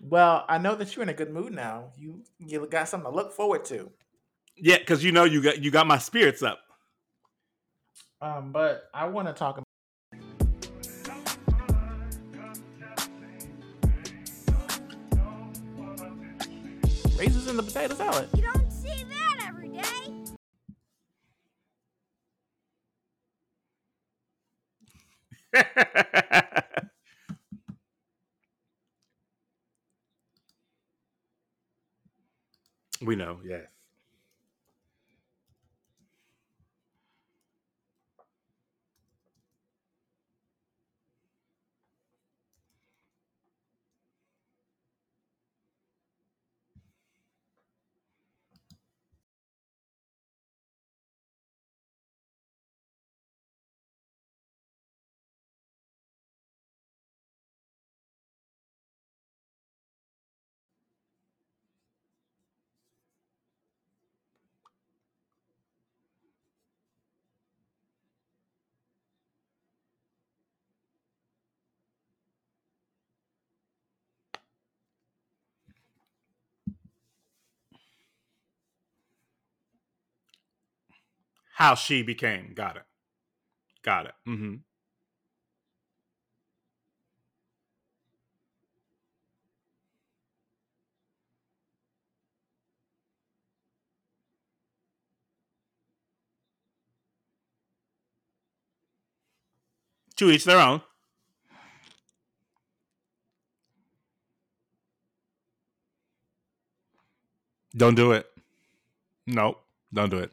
Well, I know that you're in a good mood now. You you got something to look forward to. Yeah, because you know you got you got my spirits up. Um, but I want to talk about. Raisins in the potato salad. You don't we know, yes. How she became. Got it. Got it. Mm-hmm. To each their own. Don't do it. Nope. Don't do it.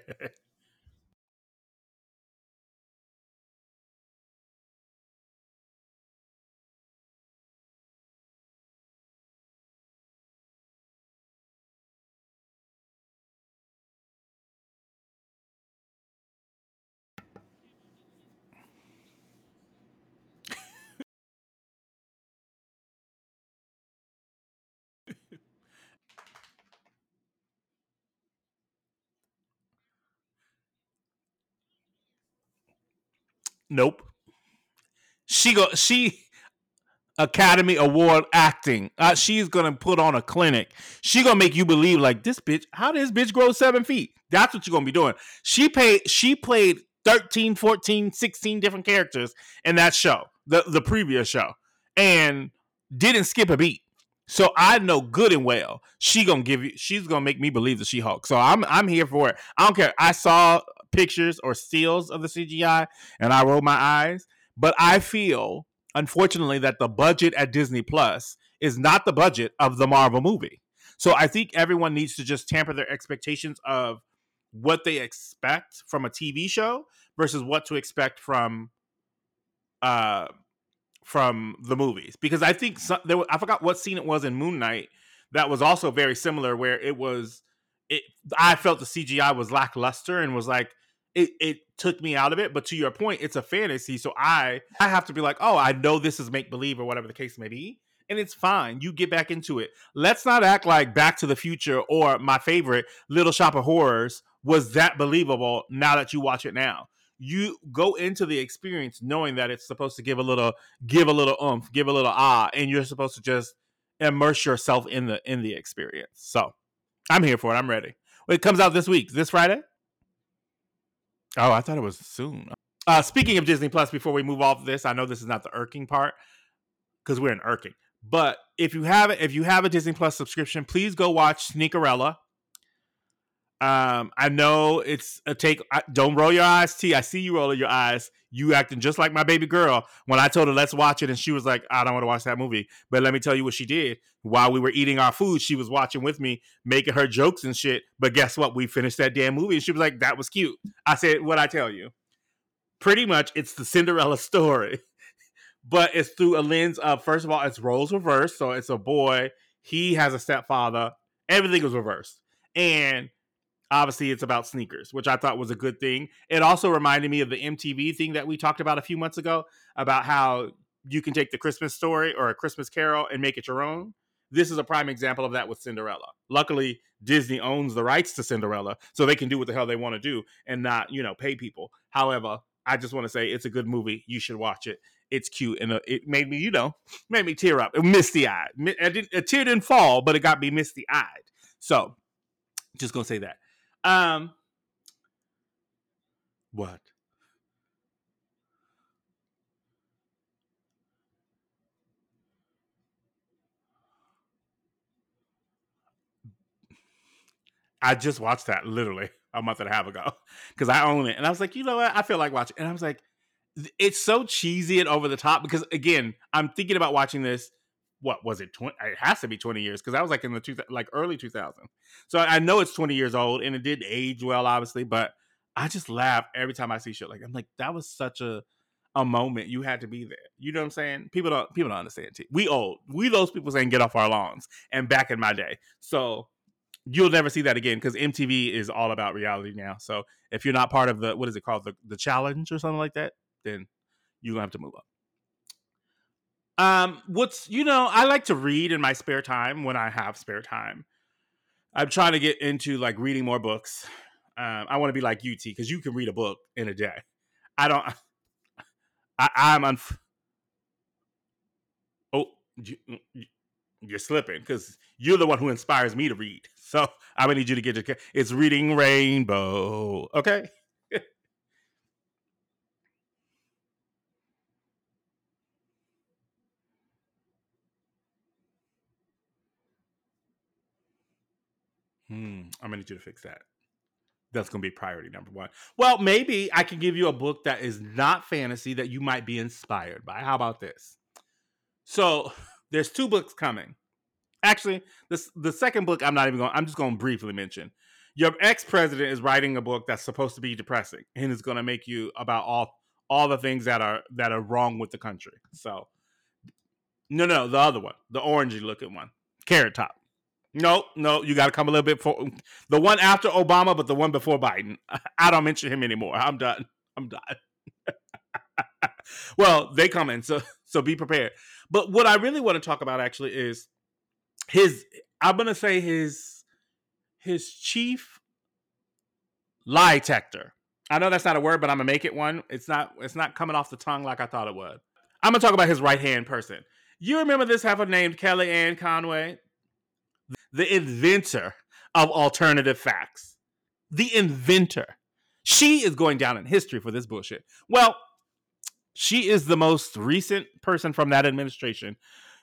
nope. She go she Academy Award acting. Uh, she's gonna put on a clinic. She gonna make you believe like this bitch. How did this bitch grow seven feet? That's what you're gonna be doing. She paid. She played 13, 14, 16 different characters in that show, the the previous show, and didn't skip a beat. So I know good and well she gonna give you. She's gonna make me believe the She Hulk. So I'm I'm here for it. I don't care. I saw pictures or stills of the CGI and I roll my eyes. But I feel, unfortunately, that the budget at Disney Plus is not the budget of the Marvel movie. So I think everyone needs to just tamper their expectations of what they expect from a TV show versus what to expect from uh from the movies because I think some, there was, I forgot what scene it was in Moon Knight that was also very similar where it was it I felt the CGI was lackluster and was like it it took me out of it but to your point it's a fantasy so I I have to be like oh I know this is make believe or whatever the case may be and it's fine you get back into it. Let's not act like Back to the Future or my favorite Little Shop of Horrors was that believable now that you watch it now. You go into the experience knowing that it's supposed to give a little give a little oomph give a little ah and you're supposed to just immerse yourself in the in the experience. So i'm here for it i'm ready. It comes out this week this friday oh i thought it was soon. Uh speaking of disney plus before we move off this i know this is not the irking part because we're in irking. But if you have if you have a disney plus subscription please go watch sneakerella Um, I know it's a take. I, don't roll your eyes, T. I see you rolling your eyes. You acting just like my baby girl when I told her let's watch it, and she was like, "I don't want to watch that movie." But let me tell you what she did. While we were eating our food, she was watching with me, making her jokes and shit. But guess what? We finished that damn movie, and she was like, "That was cute." I said, "What I tell you?" Pretty much, it's the Cinderella story, but it's through a lens of first of all, it's roles reversed. So it's a boy. He has a stepfather. Everything was reversed, and obviously it's about sneakers, which I thought was a good thing. It also reminded me of the MTV thing that we talked about a few months ago about how you can take the Christmas story or a Christmas carol and make it your own. This is a prime example of that with Cinderella. Luckily, Disney owns the rights to Cinderella, so they can do what the hell they want to do and not, you know, pay people. However, I just want to say it's a good movie. You should watch it. It's cute and uh, it made me, you know, made me tear up, It misty eyed. A tear didn't fall, but it got me misty eyed. So, just gonna say that. Um, what? I just watched that literally a month and a half ago because I own it, and I was like, you know what? I feel like watching, and I was like, it's so cheesy and over the top because again, I'm thinking about watching this what was it? 20, it has to be 20 years because I was like in the two, like early 2000s. So I know it's 20 years old and it did age well, obviously, but I just laugh every time I see shit like I'm like that was such a a moment you had to be there. You know what I'm saying? People don't people don't understand. We old. We those people saying get off our lawns. And back in my day, so you'll never see that again because MTV is all about reality now. So if you're not part of the what is it called the the challenge or something like that, then you're gonna have to move up. Um, what's you know, I like to read in my spare time when I have spare time. I'm trying to get into like reading more books. Um, I want to be like UT because you can read a book in a day. I don't. I, I'm on. Unf- oh, you, you're slipping because you're the one who inspires me to read. So I'm gonna need you to get to. It's reading Rainbow. Okay. Hmm, I'm gonna need you to fix that. That's gonna be priority number one. Well, maybe I can give you a book that is not fantasy that you might be inspired by. How about this? So there's two books coming. Actually, this the second book I'm not even going. I'm just going to briefly mention. Your ex president is writing a book that's supposed to be depressing and is going to make you about all all the things that are that are wrong with the country. So, no, no, the other one, the orangey looking one, Carrot Top. No, no, you got to come a little bit for the one after Obama, but the one before Biden. I don't mention him anymore. I'm done. I'm done. well, they come in, so so be prepared. But what I really want to talk about actually is his. I'm gonna say his his chief lie detector. I know that's not a word, but I'm gonna make it one. It's not. It's not coming off the tongue like I thought it would. I'm gonna talk about his right hand person. You remember this half heifer named Kellyanne Conway? The inventor of alternative facts. The inventor. She is going down in history for this bullshit. Well, she is the most recent person from that administration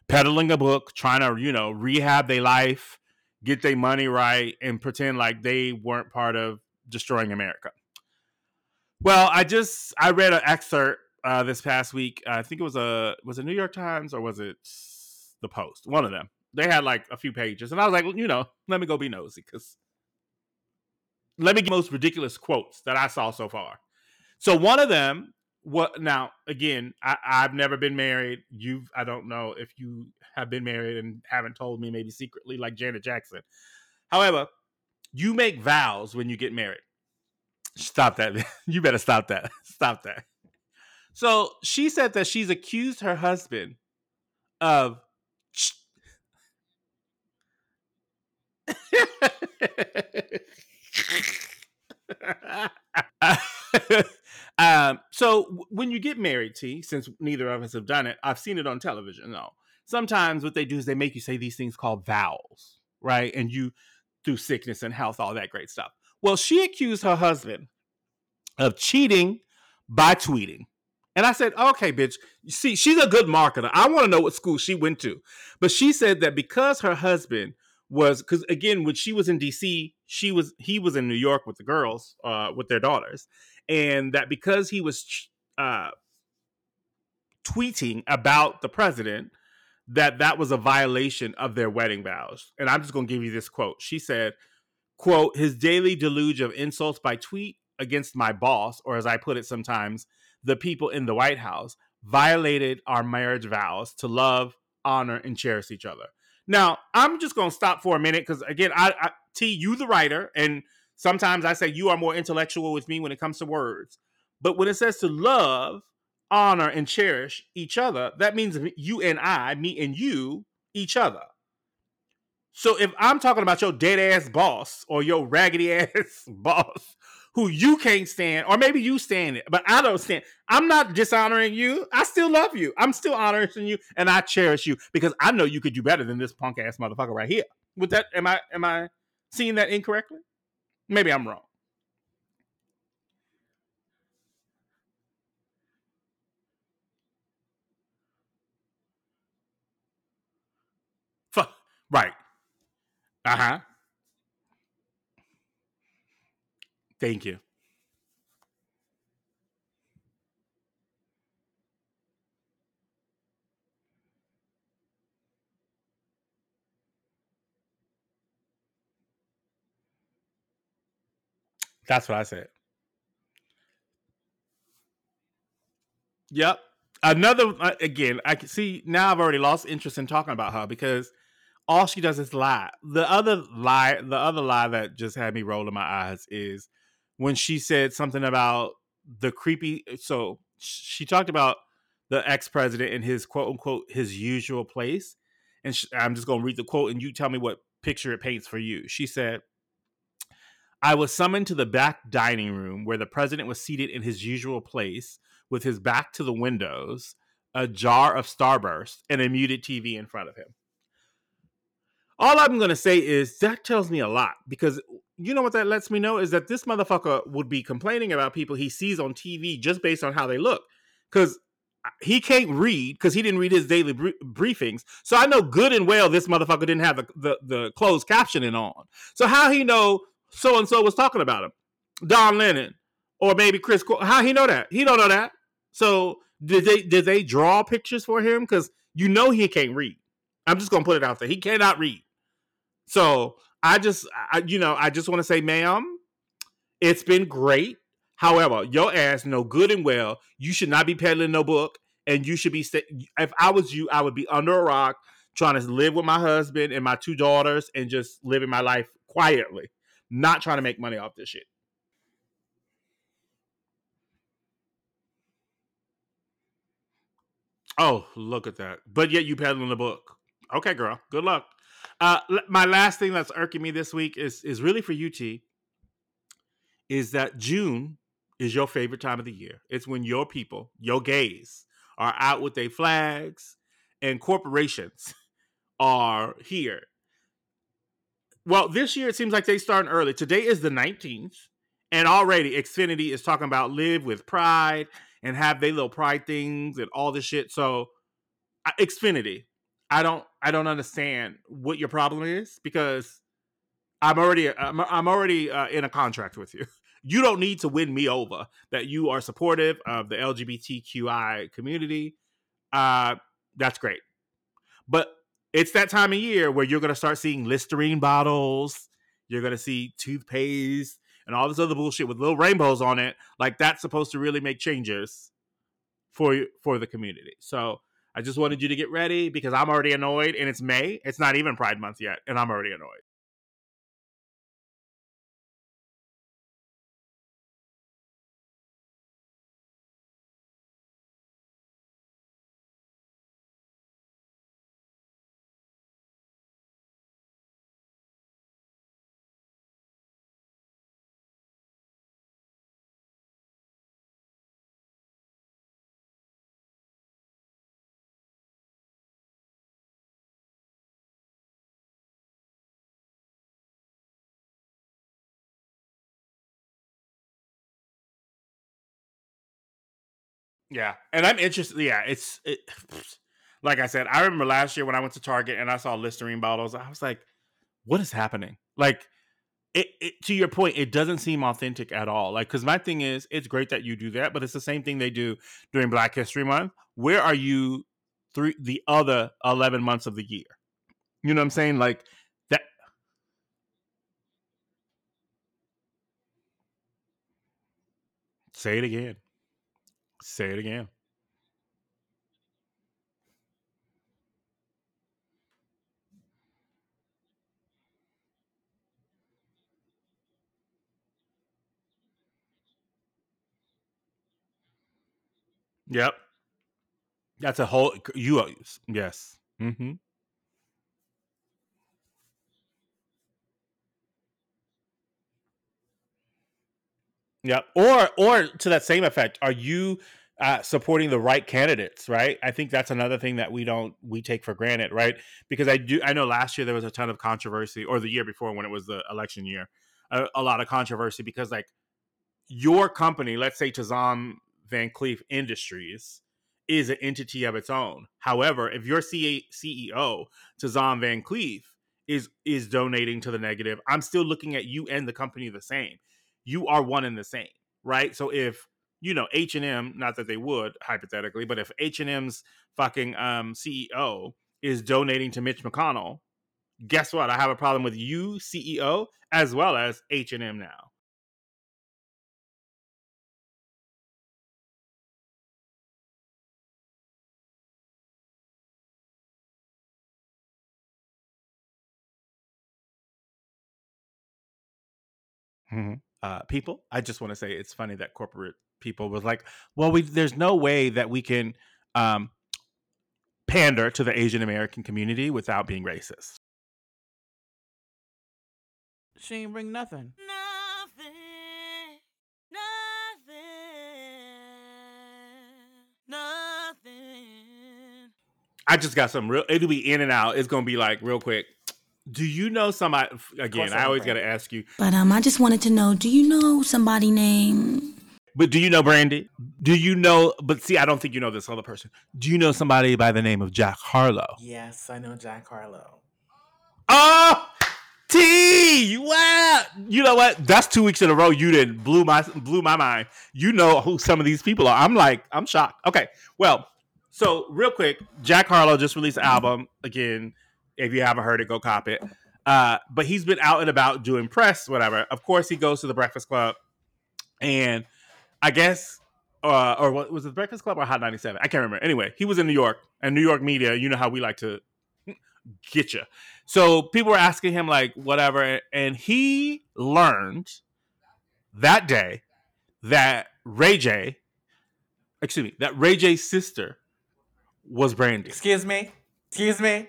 peddling a book, trying to, you know, rehab their life, get their money right, and pretend like they weren't part of destroying America. Well, I just I read an excerpt uh, this past week. I think it was a was it New York Times or was it the Post? One of them they had like a few pages, and I was like, you know, let me go be nosy because let me get most ridiculous quotes that I saw so far. So one of them, what now? Again, I, I've never been married. You've, I don't know if you have been married and haven't told me, maybe secretly, like Janet Jackson. However, you make vows when you get married. Stop that. you better stop that. Stop that. So she said that she's accused her husband of um, so when you get married, T, since neither of us have done it, I've seen it on television. though. sometimes what they do is they make you say these things called vows, right? And you through sickness and health, all that great stuff. Well, she accused her husband of cheating by tweeting. And I said, okay, bitch, see, she's a good marketer. I want to know what school she went to. But she said that because her husband was because again when she was in DC, she was he was in New York with the girls, uh, with their daughters, and that because he was uh, tweeting about the president, that that was a violation of their wedding vows. And I'm just going to give you this quote. She said, "quote His daily deluge of insults by tweet against my boss, or as I put it sometimes, the people in the White House." Violated our marriage vows to love, honor, and cherish each other. Now, I'm just going to stop for a minute because, again, I, I T, you the writer, and sometimes I say you are more intellectual with me when it comes to words. But when it says to love, honor, and cherish each other, that means you and I, me and you, each other. So if I'm talking about your dead ass boss or your raggedy ass boss who you can't stand, or maybe you stand it, but I don't stand. I'm not dishonoring you. I still love you. I'm still honoring you, and I cherish you because I know you could do better than this punk ass motherfucker right here. With that, am I am I seeing that incorrectly? Maybe I'm wrong. Right. Uh huh. Thank you. That's what I said. Yep. Another uh, again, I can see now I've already lost interest in talking about her because all she does is lie. The other lie, the other lie that just had me rolling my eyes is when she said something about the creepy. So she talked about the ex president in his quote unquote his usual place, and she, I'm just going to read the quote, and you tell me what picture it paints for you. She said. I was summoned to the back dining room where the president was seated in his usual place with his back to the windows, a jar of Starburst, and a muted TV in front of him. All I'm going to say is that tells me a lot because you know what that lets me know is that this motherfucker would be complaining about people he sees on TV just based on how they look. Because uh, he can't read because he didn't read his daily br- briefings. So I know good and well this motherfucker didn't have the, the, the closed captioning on. So how he know so and so was talking about him? Don Lemon or maybe Chris. How he know that? He don't know that. So did they did they draw pictures for him? Because you know he can't read. I'm just gonna put it out there. He cannot read. So I just, I, you know, I just want to say, ma'am, it's been great. However, your ass know good and well you should not be peddling no book, and you should be. St- if I was you, I would be under a rock trying to live with my husband and my two daughters and just living my life quietly, not trying to make money off this shit. Oh, look at that! But yet you peddling the book. Okay, girl. Good luck. Uh, my last thing that's irking me this week is is really for UT. Is that June is your favorite time of the year? It's when your people, your gays, are out with their flags, and corporations are here. Well, this year it seems like they starting early. Today is the nineteenth, and already Xfinity is talking about live with pride and have they little pride things and all this shit. So, Xfinity, I don't I don't understand what your problem is because I'm already I'm, I'm already uh, in a contract with you. You don't need to win me over that you are supportive of the LGBTQI community. Uh, that's great, but it's that time of year where you're going to start seeing Listerine bottles. You're going to see toothpaste and all this other bullshit with little rainbows on it. Like that's supposed to really make changes for for the community. So I just wanted you to get ready because I'm already annoyed and it's May. It's not even Pride Month yet, and I'm already annoyed. Yeah, and I'm interested. Yeah, it's it, like I said. I remember last year when I went to Target and I saw Listerine bottles. I was like, "What is happening?" Like, it, it, to your point, it doesn't seem authentic at all. Like, because my thing is, it's great that you do that, but it's the same thing they do during Black History Month. Where are you three the other eleven months of the year? You know what I'm saying? Like that. Say it again. Say it again. Yep. That's a whole you yes. Mm-hmm. Yep. Or or to that same effect, are you uh, supporting the right candidates? Right. I think that's another thing that we don't we take for granted, right? Because I do I know last year there was a ton of controversy, or the year before when it was the election year, a, a lot of controversy because like your company, let's say Tizom Van Cleef Industries, is an entity of its own. However, if your CEO, Tazam Van Cleef, is is donating to the negative, I'm still looking at you and the company the same. You are one and the same, right? So if you know H and M, not that they would hypothetically, but if H and M's fucking um, CEO is donating to Mitch McConnell, guess what? I have a problem with you, CEO, as well as H and M now. Mm-hmm. Uh, people, I just want to say it's funny that corporate people was like, well, we there's no way that we can um, pander to the Asian American community without being racist. She ain't bring nothing. Nothing, nothing, nothing. I just got some real. It'll be in and out. It's gonna be like real quick. Do you know somebody? Again, I always got to ask you. But um, I just wanted to know: Do you know somebody named? But do you know Brandy? Do you know? But see, I don't think you know this other person. Do you know somebody by the name of Jack Harlow? Yes, I know Jack Harlow. Oh, T! Wow! You know what? That's two weeks in a row. You didn't blew my blew my mind. You know who some of these people are. I'm like, I'm shocked. Okay, well, so real quick, Jack Harlow just released an album again. If you haven't heard it, go cop it. Uh, but he's been out and about doing press, whatever. Of course, he goes to the Breakfast Club, and I guess, uh, or was it, Breakfast Club or Hot 97? I can't remember. Anyway, he was in New York, and New York media, you know how we like to get you. So people were asking him, like, whatever, and he learned that day that Ray J, excuse me, that Ray J's sister was Brandy. Excuse me. Excuse me.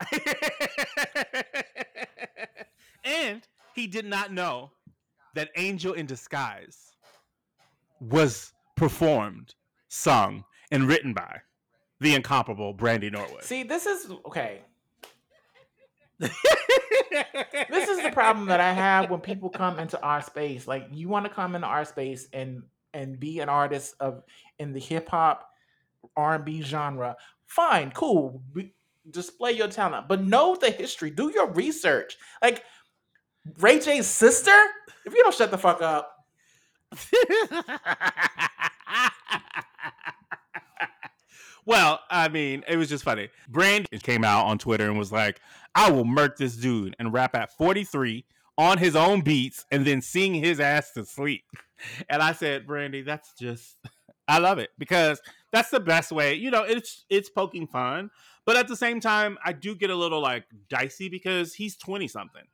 and he did not know that Angel in Disguise was performed, sung, and written by the incomparable Brandy Norwood. See, this is okay. this is the problem that I have when people come into our space. Like you want to come into our space and and be an artist of in the hip hop R and B genre. Fine, cool. Display your talent, but know the history. Do your research. Like Ray J's sister. If you don't shut the fuck up. well, I mean, it was just funny. Brandy came out on Twitter and was like, I will murk this dude and rap at 43 on his own beats and then sing his ass to sleep. And I said, Brandy, that's just I love it because that's the best way. You know, it's it's poking fun, but at the same time, I do get a little like dicey because he's 20 something.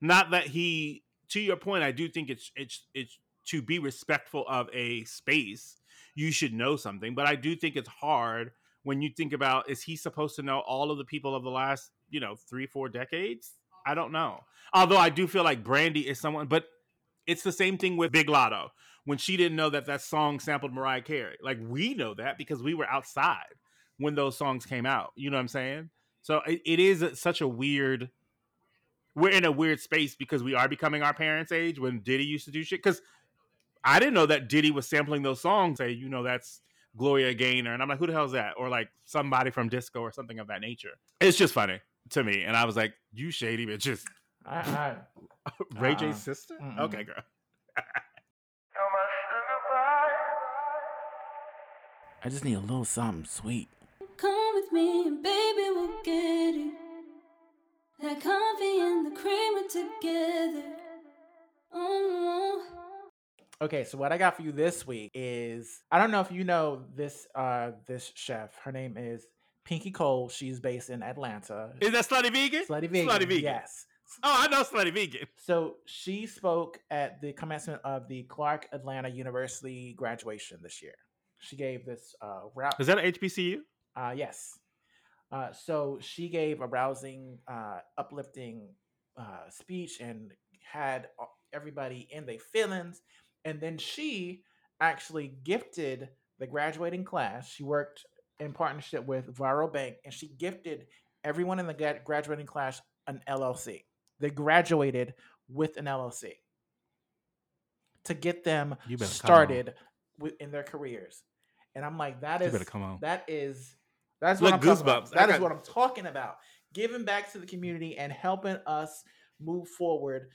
Not that he to your point, I do think it's it's it's to be respectful of a space, you should know something. But I do think it's hard when you think about is he supposed to know all of the people of the last, you know, three, four decades? I don't know. Although I do feel like Brandy is someone, but it's the same thing with Big Latto when she didn't know that that song sampled Mariah Carey. Like we know that because we were outside when those songs came out. You know what I'm saying? So it, it is such a weird. We're in a weird space because we are becoming our parents' age when Diddy used to do shit. Because I didn't know that Diddy was sampling those songs. Say, you know, that's Gloria Gaynor, and I'm like, who the hell is that? Or like somebody from disco or something of that nature. It's just funny to me, and I was like, you shady bitches. I, I Ray Uh-uh. J's uh, sister? Mm-mm. Okay, girl. I just need a little something sweet. Come with me and baby we'll get it. That coffee and the creamer together. Oh, Okay, so what I got for you this week is I don't know if you know this uh this chef. Her name is Pinky Cole. She's based in Atlanta. Is that Slutty Vegan? Slutty vegan. Slutty Vegan. Yes. Oh, I know Slutty Vegan. So she spoke at the commencement of the Clark Atlanta University graduation this year. She gave this uh route. Is that HBCU? Uh, yes. Uh, so she gave a rousing, uh, uplifting uh, speech and had everybody in their feelings. And then she actually gifted the graduating class. She worked in partnership with Viral Bank, and she gifted everyone in the graduating class an LLC. They graduated with an LLC to get them You better come on. started in their careers. And I'm like, that You is better come on. that is that's what I'm talking about. goosebumps. That is got- what I'm talking about. Giving back to the community and helping us move forward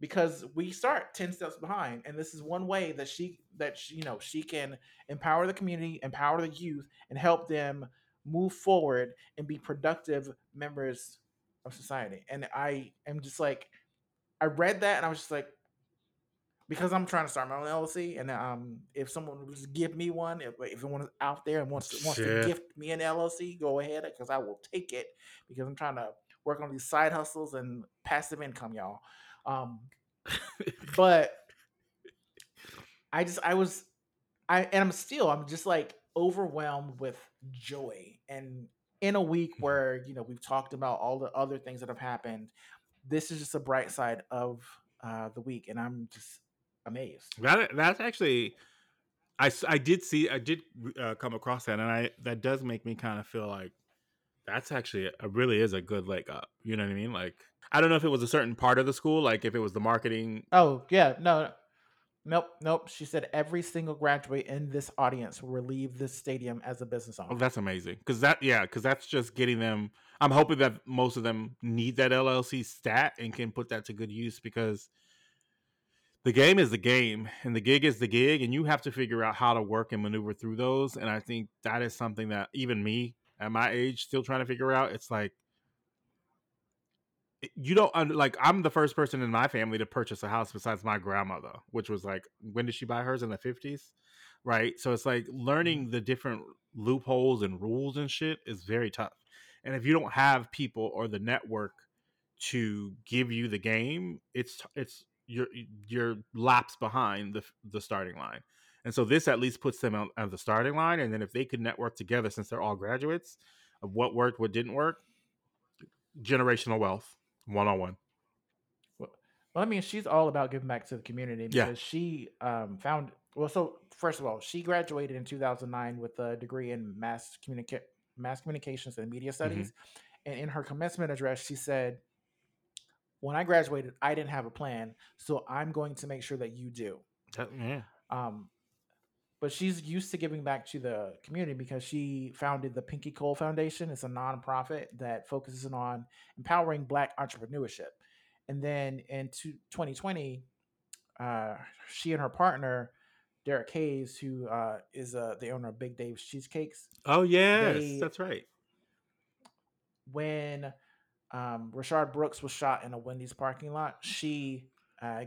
because we start 10 steps behind and this is one way that she that she, you know she can empower the community empower the youth and help them move forward and be productive members of society and i am just like i read that and i was just like because i'm trying to start my own llc and um if someone would just give me one if, if someone is out there and wants to, wants to gift me an llc go ahead because i will take it because i'm trying to work on these side hustles and passive income y'all. Um but I just I was I and I'm still I'm just like overwhelmed with joy. And in a week where you know we've talked about all the other things that have happened this is just a bright side of uh the week and I'm just amazed That that's actually, I, I did see I did uh, come across that, and I that does make me kind of feel like that's actually a, really is a good leg up. You know what I mean? Like I don't know if it was a certain part of the school, like if it was the marketing. oh yeah no nope nope she said every single graduate in this audience will leave this stadium as a business owner Oh, that's amazing because that yeah because that's just getting them. I'm hoping that most of them need that LLC stat and can put that to good use because the game is the game and the gig is the gig and you have to figure out how to work and maneuver through those and i think that is something that even me at my age still trying to figure out it's like eh, you don't like i'm the first person in my family to purchase a house besides my grandmother which was like when did she buy hers in the 50s right? So it's like learning mm-hmm. the different loopholes and rules and shit is very tough and if you don't have people or the network to give you the game it's it's you're you're laps behind the the starting line and so this at least puts them on, on the starting line and then if they could network together since they're all graduates of what worked what didn't work generational wealth one-on-one Well, I mean, she's all about giving back to the community Yeah. because she um, found. Well, so first of all, she graduated in 2009 with a degree in mass communica- mass communications and media studies. And in her commencement address, she said, "When I graduated, I didn't have a plan, so I'm going to make sure that you do." That- yeah Um, but she's used to giving back to the community because she founded the Pinky Cole Foundation. It's a nonprofit that focuses on empowering Black entrepreneurship. And then in 2020, uh, she and her partner, Derek Hayes, who uh, is uh, the owner of Big Dave's Cheesecakes, oh yes They- that's right when um, Rayshard Brooks was shot in a Wendy's parking lot, she uh,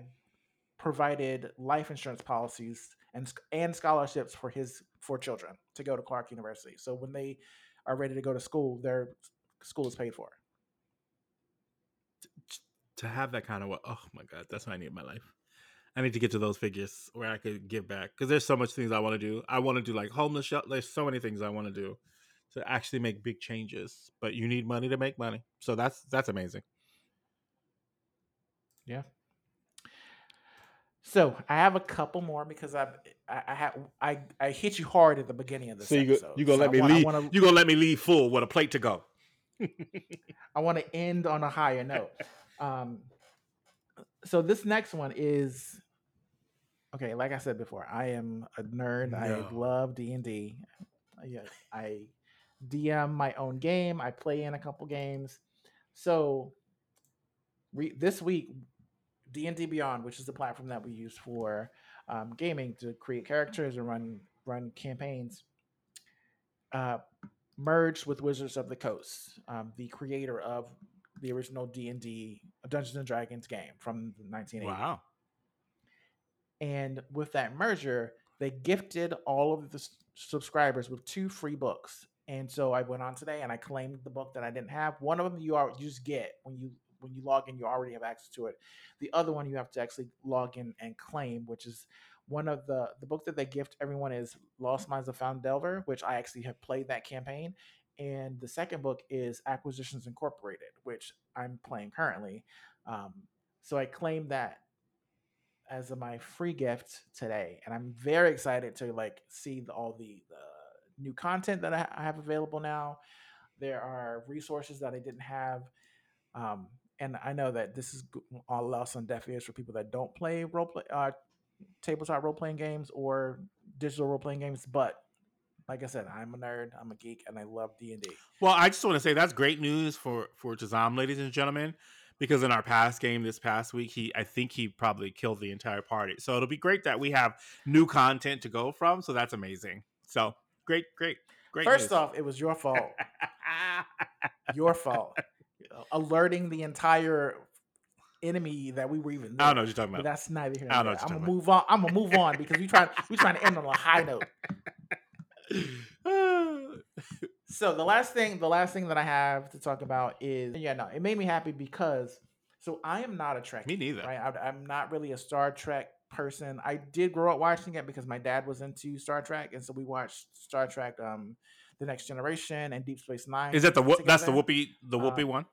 provided life insurance policies and and scholarships for his four children to go to Clark University. So when they are ready to go to school, their school is paid for. to have that kind of oh my god that's what i need in my life i need to get to those figures where i could give back because there's so much things i want to do i want to do like homeless shelter there's so many things i want to do to actually make big changes but you need money to make money so that's that's amazing Yeah. So I have a couple more because I I I, ha- I, I hit you hard at the beginning of this so you go, episode. you gonna So let I me want- I leave wanna- you gonna let me leave full with a plate to go I want to end on a higher note. Um, so this next one is okay. Like I said before, I am a nerd. I love D and D. Yeah, I DM my own game. I play in a couple games. So re- this week, D and D Beyond, which is the platform that we use for um, gaming to create characters and run run campaigns, uh, merged with Wizards of the Coast, um, the creator of the original D and D Dungeons and Dragons game from 1980. Wow. And with that merger, they gifted all of the s- subscribers with two free books. And so I went on today and I claimed the book that I didn't have. One of them you are you just get when you when you log in, you already have access to it. The other one you have to actually log in and claim, which is one of the the book that they gift everyone is Lost Minds of Phandelver, which I actually have played that campaign. And the second book is Acquisitions Incorporated, which I'm playing currently. Um, so I claimed that as my free gift today, and I'm very excited to like see the, all the, the new content that I, have available now. There are resources that I didn't have, um, and I know that this is all else on deaf ears for people that don't play role play, uh, tabletop role playing games or digital role playing games. But like I said, I'm a nerd, I'm a geek, and I love D and D. Well, I just want to say that's great news for for Tizom, ladies and gentlemen, because in our past game this past week, he I think he probably killed the entire party. So it'll be great that we have new content to go from. So that's amazing. So great, great, great. First news. off, it was your fault. your fault. Alerting the entire enemy that we were even. I don't know what you're talking But about. that's neither here I don't know there. I'm gonna move on. I'm gonna move on because we trying we trying to end on a high note. So the last thing, the last thing that I have to talk about is yeah, no, it made me happy because so I am not a Trek. Me neither. Right, I, I'm not really a Star Trek person. I did grow up watching it because my dad was into Star Trek, and so we watched Star Trek, um, The Next Generation, and Deep Space Nine. Is that the whoop? That's the together. Whoopi? The Whoopi Uh, one?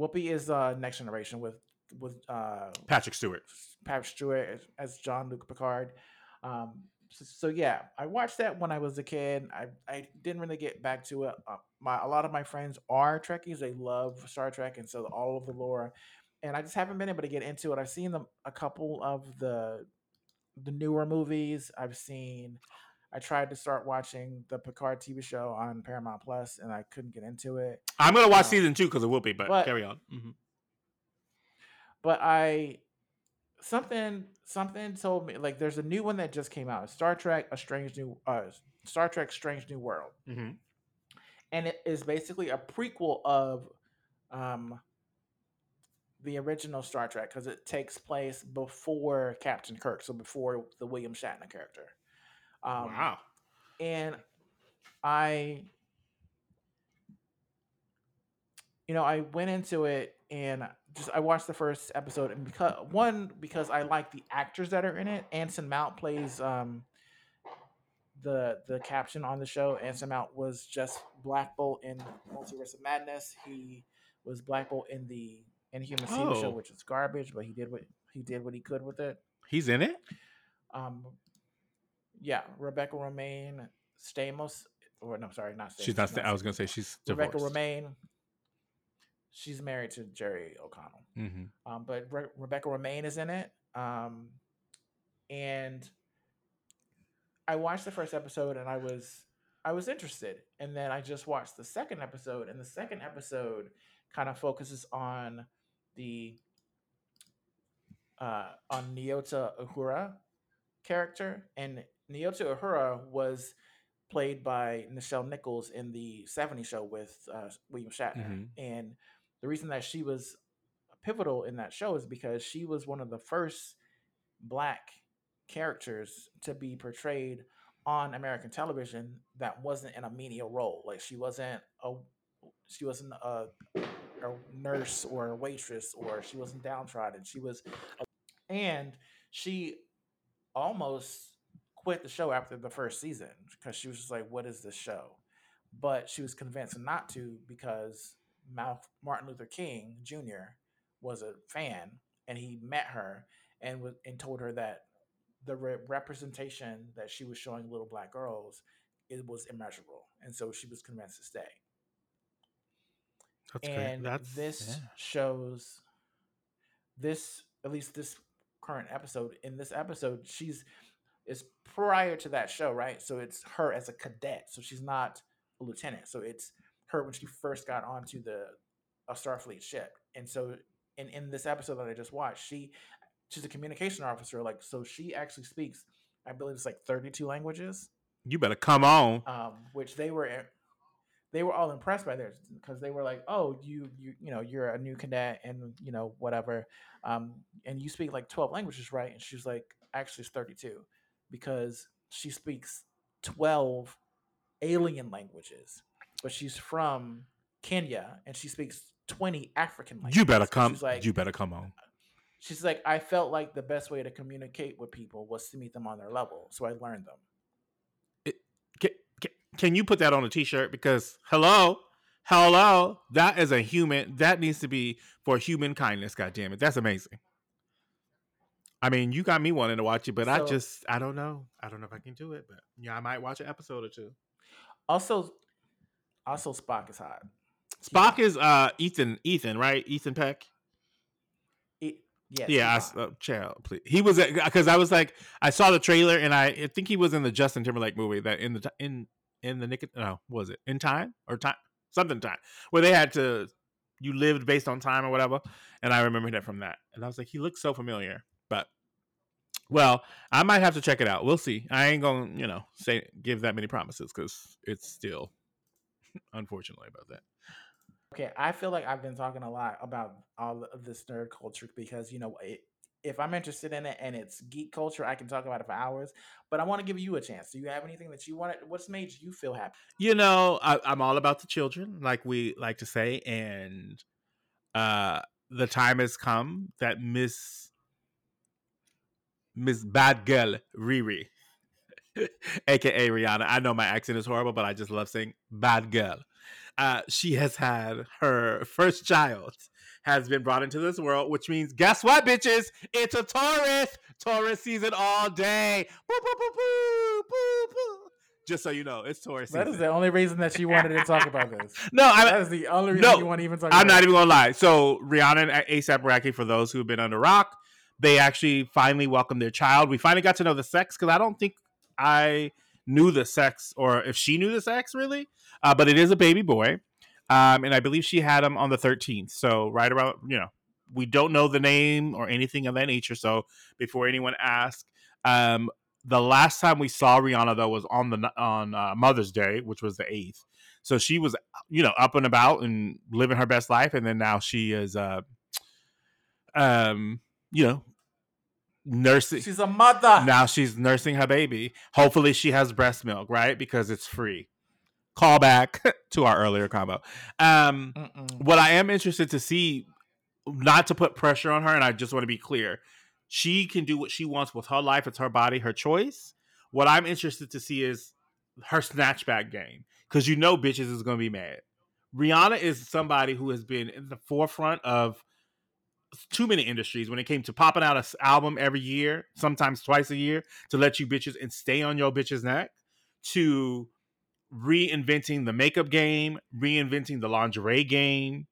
Whoopi is uh, Next Generation with with uh, Patrick Stewart. Patrick Stewart as, as Jean-Luc Picard. Um, so, so yeah, I watched that when I was a kid. I, I didn't really get back to it. Uh, my a lot of my friends are Trekkies. They love Star Trek, and so all of the lore. And I just haven't been able to get into it. I've seen them a couple of the the newer movies. I've seen. I tried to start watching the Picard TV show on Paramount Plus, and I couldn't get into it. I'm gonna watch Um, season two because of Whoopi, but, but- carry on. Mhm. but I something something told me like there's a new one that just came out, Star Trek: A Strange New uh, Star Trek: Strange New World, Mhm. and it is basically a prequel of um the original Star Trek because it takes place before Captain Kirk, so before the William Shatner character. Um, wow. and I, you know, I went into it and just I watched the first episode, and because one because I like the actors that are in it. Anson Mount plays um the the caption on the show. Anson Mount was just Black Bolt in Multiverse of Madness. He was Black Bolt in the Inhuman TV show, Oh. which is garbage, but he did what he did what he could with it. He's in it. Um, yeah, Rebecca Romijn Stamos, or no, sorry, not Stamos. She's not. I was gonna say she's Rebecca. Romijn. She's married to Jerry O'Connell. Mm-hmm. Um, but Re- Rebecca Romijn is in it. Um, and I watched the first episode and I was I was interested, and then I just watched the second episode, and the second episode kind of focuses on the uh, on Nyota Uhura character, and Nyota Uhura was played by Nichelle Nichols in the '70s show with uh, William Shatner, Mhm. and the reason that she was pivotal in that show is because she was one of the first black characters to be portrayed on American television that wasn't in a menial role. Like she wasn't a she wasn't a, a nurse or a waitress or she wasn't downtrodden. She was and she almost quit the show after the first season because she was just like, "What is this show?" But she was convinced not to because Martin Luther King Jr. was a fan and he met her and was and told her that the re- representation that she was showing little black girls it was immeasurable, and so she was convinced to stay That's and great. That's this yeah. shows this at least this current episode in this episode she's is prior to that show right so it's her as a cadet so she's not a lieutenant so it's her when she first got onto the a starfleet ship and so in in this episode that I just watched, she she's a communication officer. Like, so she actually speaks, I believe it's like thirty two languages. You better come on. Um, which they were they were all impressed by theirs because they were like, "Oh, you you you know you're a new cadet and you know whatever, um, and you speak like twelve languages, right?" And she's like, "Actually, it's thirty two, because she speaks twelve alien languages, but she's from Kenya and she speaks twenty African languages." You better come. She's like, you better come on. she's like, I felt like the best way to communicate with people was to meet them on their level, so I learned them. Can, you put that on a t-shirt? Because hello, hello, that is a human. That needs to be for human kindness. God damn it, that's amazing. I mean, you got me wanting to watch it, but I just I don't know. I don't know if I can do it, but yeah, I might watch an episode or two. Also, also Spock is hot. Spock is uh Ethan Ethan right Ethan Peck. It, yes, yeah, I, he's s- hot. uh, child, please. He was because I was like, I saw the trailer and I, I think he was in the Justin Timberlake movie that in the in in the nick of- no was it in time or time something time where they had to you lived based on time or whatever, and I remember that from that, and I was like, he looks so familiar, but well, I might have to check it out. We'll see. I ain't gonna you know say give that many promises because it's still unfortunately about that. Okay, I feel like I've been talking a lot about all of this nerd culture because you know it, if I'm interested in it and it's geek culture, I can talk about it for hours. But I want to give you a chance. Do you have anything that you want? What's made you feel happy? you know I, i'm all about the children like we like to say and uh the time has come that miss miss bad girl riri aka rihanna i know my accent is horrible but i just love saying bad girl uh she has had her first child has been brought into this world which means guess what bitches it's a taurus taurus season all day Boo, boo, boo, boo, boo, boo. just so you know it's taurus That is season. the only reason that you wanted to talk about this. no i That is the only reason No, you want to even talk. I'm not it. even gonna lie. So Rihanna and ASAP Rocky, for those who have been under rock, they actually finally welcomed their child. We finally got to know the sex because I don't think I knew the sex or if she knew the sex really. Uh, but it is a baby boy, um, and I believe she had him on the 13th. So right around, you know, we don't know the name or anything of that nature. So before anyone asks, um, the last time we saw Rihanna though was on the on uh, Mother's Day, which was the eighth. So she was you know up and about and living her best life and then now she is uh um you know nursing She's a mother. now she's nursing her baby hopefully she has breast milk right because it's free call back to our earlier combo. Um Mm-mm. what i am interested to see not to put pressure on her and i just want to be clear she can do what she wants with her life it's her body her choice. What i'm interested to see is her snatchback game because you know bitches is going to be mad. Rihanna is somebody who has been in the forefront of too many industries when it came to popping out an album every year sometimes twice a year to let you bitches and stay on your bitches neck to reinventing the makeup game reinventing the lingerie game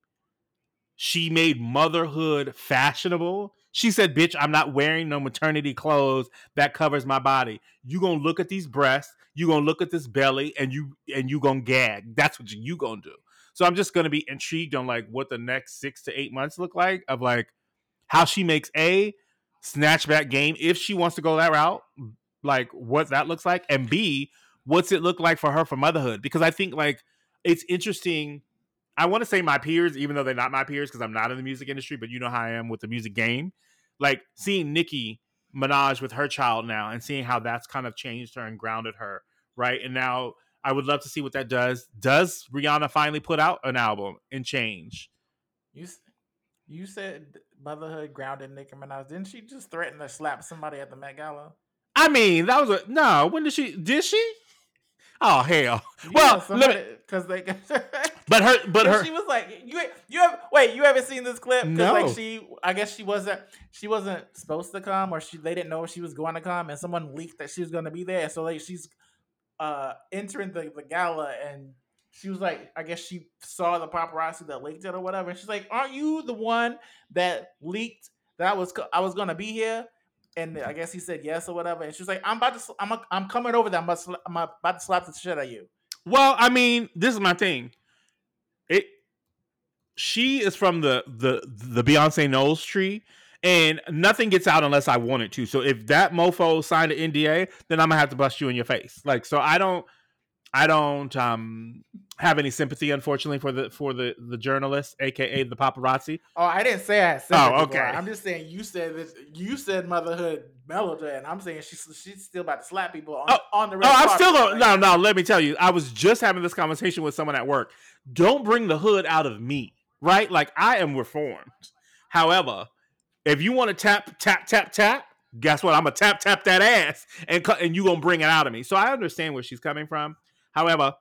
she made motherhood fashionable. She said, "Bitch, I'm not wearing no maternity clothes that covers my body. You gonna look at these breasts, you gonna look at this belly, and you and you gonna gag. That's what you, you gonna do." So I'm just gonna be intrigued on like what the next six to eight months look like of like how she makes a snatchback game if she wants to go that route, like what that looks like, and b what's it look like for her for motherhood? Because I think like it's interesting. I want to say my peers, even though they're not my peers, because I'm not in the music industry, but you know how I am with the music game. Like seeing Nicki Minaj with her child now and seeing how that's kind of changed her and grounded her, right? And now I would love to see what that does. Does Rihanna finally put out an album and change? You you said motherhood grounded Nicki Minaj. Didn't she just threaten to slap somebody at the Met Gala? I mean, that was a no. When did she? Did she? Oh hell! Well, because they. but her, but her. she was like, you you have wait, you haven't seen this clip? No. like she, I guess she wasn't she wasn't supposed to come, or she they didn't know she was going to come, and someone leaked that she was going to be there, so like she's uh entering the, the gala, and she was like, I guess she saw the paparazzi that leaked it or whatever, and she's like, aren't you the one that leaked that I was I was going to be here? And mm-hmm. I guess he said yes or whatever, and she's like, "I'm about to, sl- I'm, a, I'm coming over there. I'm about, to, sl- I'm about to slap the shit out of you." Well, I mean, this is my thing. It she is from the the the Beyonce Knowles tree, and nothing gets out unless I want it to. So if that mofo signed an NDA, then I'm gonna have to bust you in your face. Like so, I don't. I don't um, have any sympathy, unfortunately, for the for the the journalist, aka the paparazzi. Oh, I didn't say I said. Oh, okay. I'm just saying you said this. You said motherhood mellowed her, and I'm saying she's she's still about to slap people on, Oh, on the Oh, I'm still. Like, No, no. Let me tell you, I was just having this conversation with someone at work. Don't bring the hood out of me, right? Like I am reformed. However, if you want to tap, tap, tap, tap, guess what? I'm gonna tap, tap that ass, and and you gonna bring it out of me. So I understand where she's coming from. However,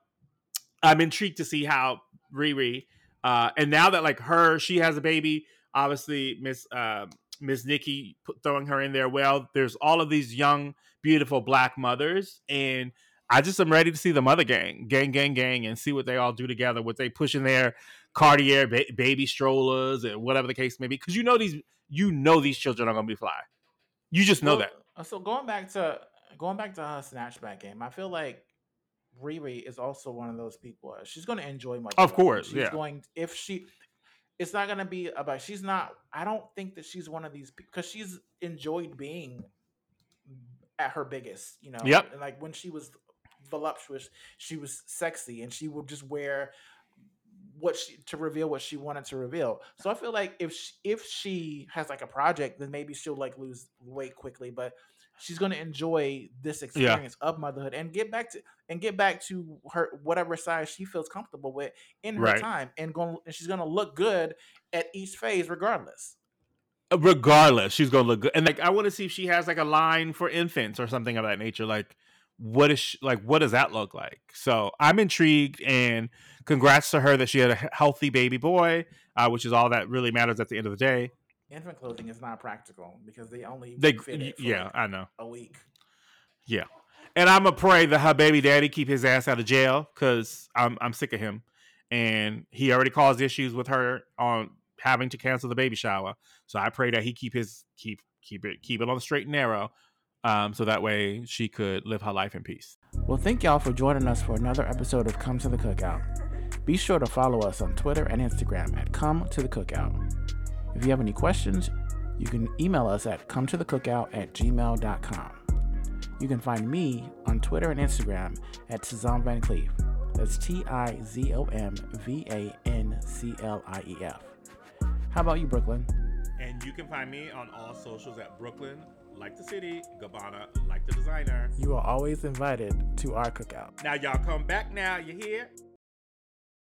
I'm intrigued to see how Riri, uh, and now that like her, she has a baby. Obviously, Miss uh, Miss Nicki put, throwing her in there. Well, there's all of these young, beautiful black mothers, and I just am ready to see the mother gang, gang, gang, gang, and see what they all do together. What they push in their Cartier ba- baby strollers and whatever the case may be, because you know these, you know these children are gonna be fly. You just know well, that. uh, So going back to going back to her snatchback game, I feel like Riri is also one of those people. uh, She's going to enjoy much. Of course, she's yeah. going if she. It's not going to be about. She's not. I don't think that she's one of these because she's enjoyed being at her biggest. You know. Yep. and, Like when she was voluptuous, she was sexy, and she would just wear what she to reveal what she wanted to reveal. So I feel like if she, if she has like a project, then maybe she'll like lose weight quickly, but she's going to enjoy this experience of motherhood and get back to and get back to her whatever size she feels comfortable with in her Right. time and going and she's going to look good at each phase regardless. regardless, she's gonna look good. And like, I want to see if she has like a line for infants or something of that nature. Like, what is she, like? What does that look like? So I'm intrigued, and congrats to her that she had a healthy baby boy, uh, which is all that really matters at the end of the day. Infant clothing is not practical because they only They, fit it for yeah, like I know. a week. Yeah, and I'm gonna pray that her baby daddy keep his ass out of jail because I'm I'm sick of him, and he already caused issues with her on having to cancel the baby shower. So I pray that he keep his keep keep it keep it on the straight and narrow, um, so that way she could live her life in peace. Well, thank y'all for joining us for another episode of Come to the Cookout. Be sure to follow us on Twitter and Instagram at Come to the Cookout. If you have any questions, you can email us at come to the cookout at gmail.com. You can find me on Twitter and Instagram at Tizom Van Clief. That's T I Z O M V A N C L I E F. How about you, Brooklyn? And you can find me on all socials at Brooklyn, like the city, Gabbana, like the designer. You are always invited to our cookout. Now y'all come back now. You hear?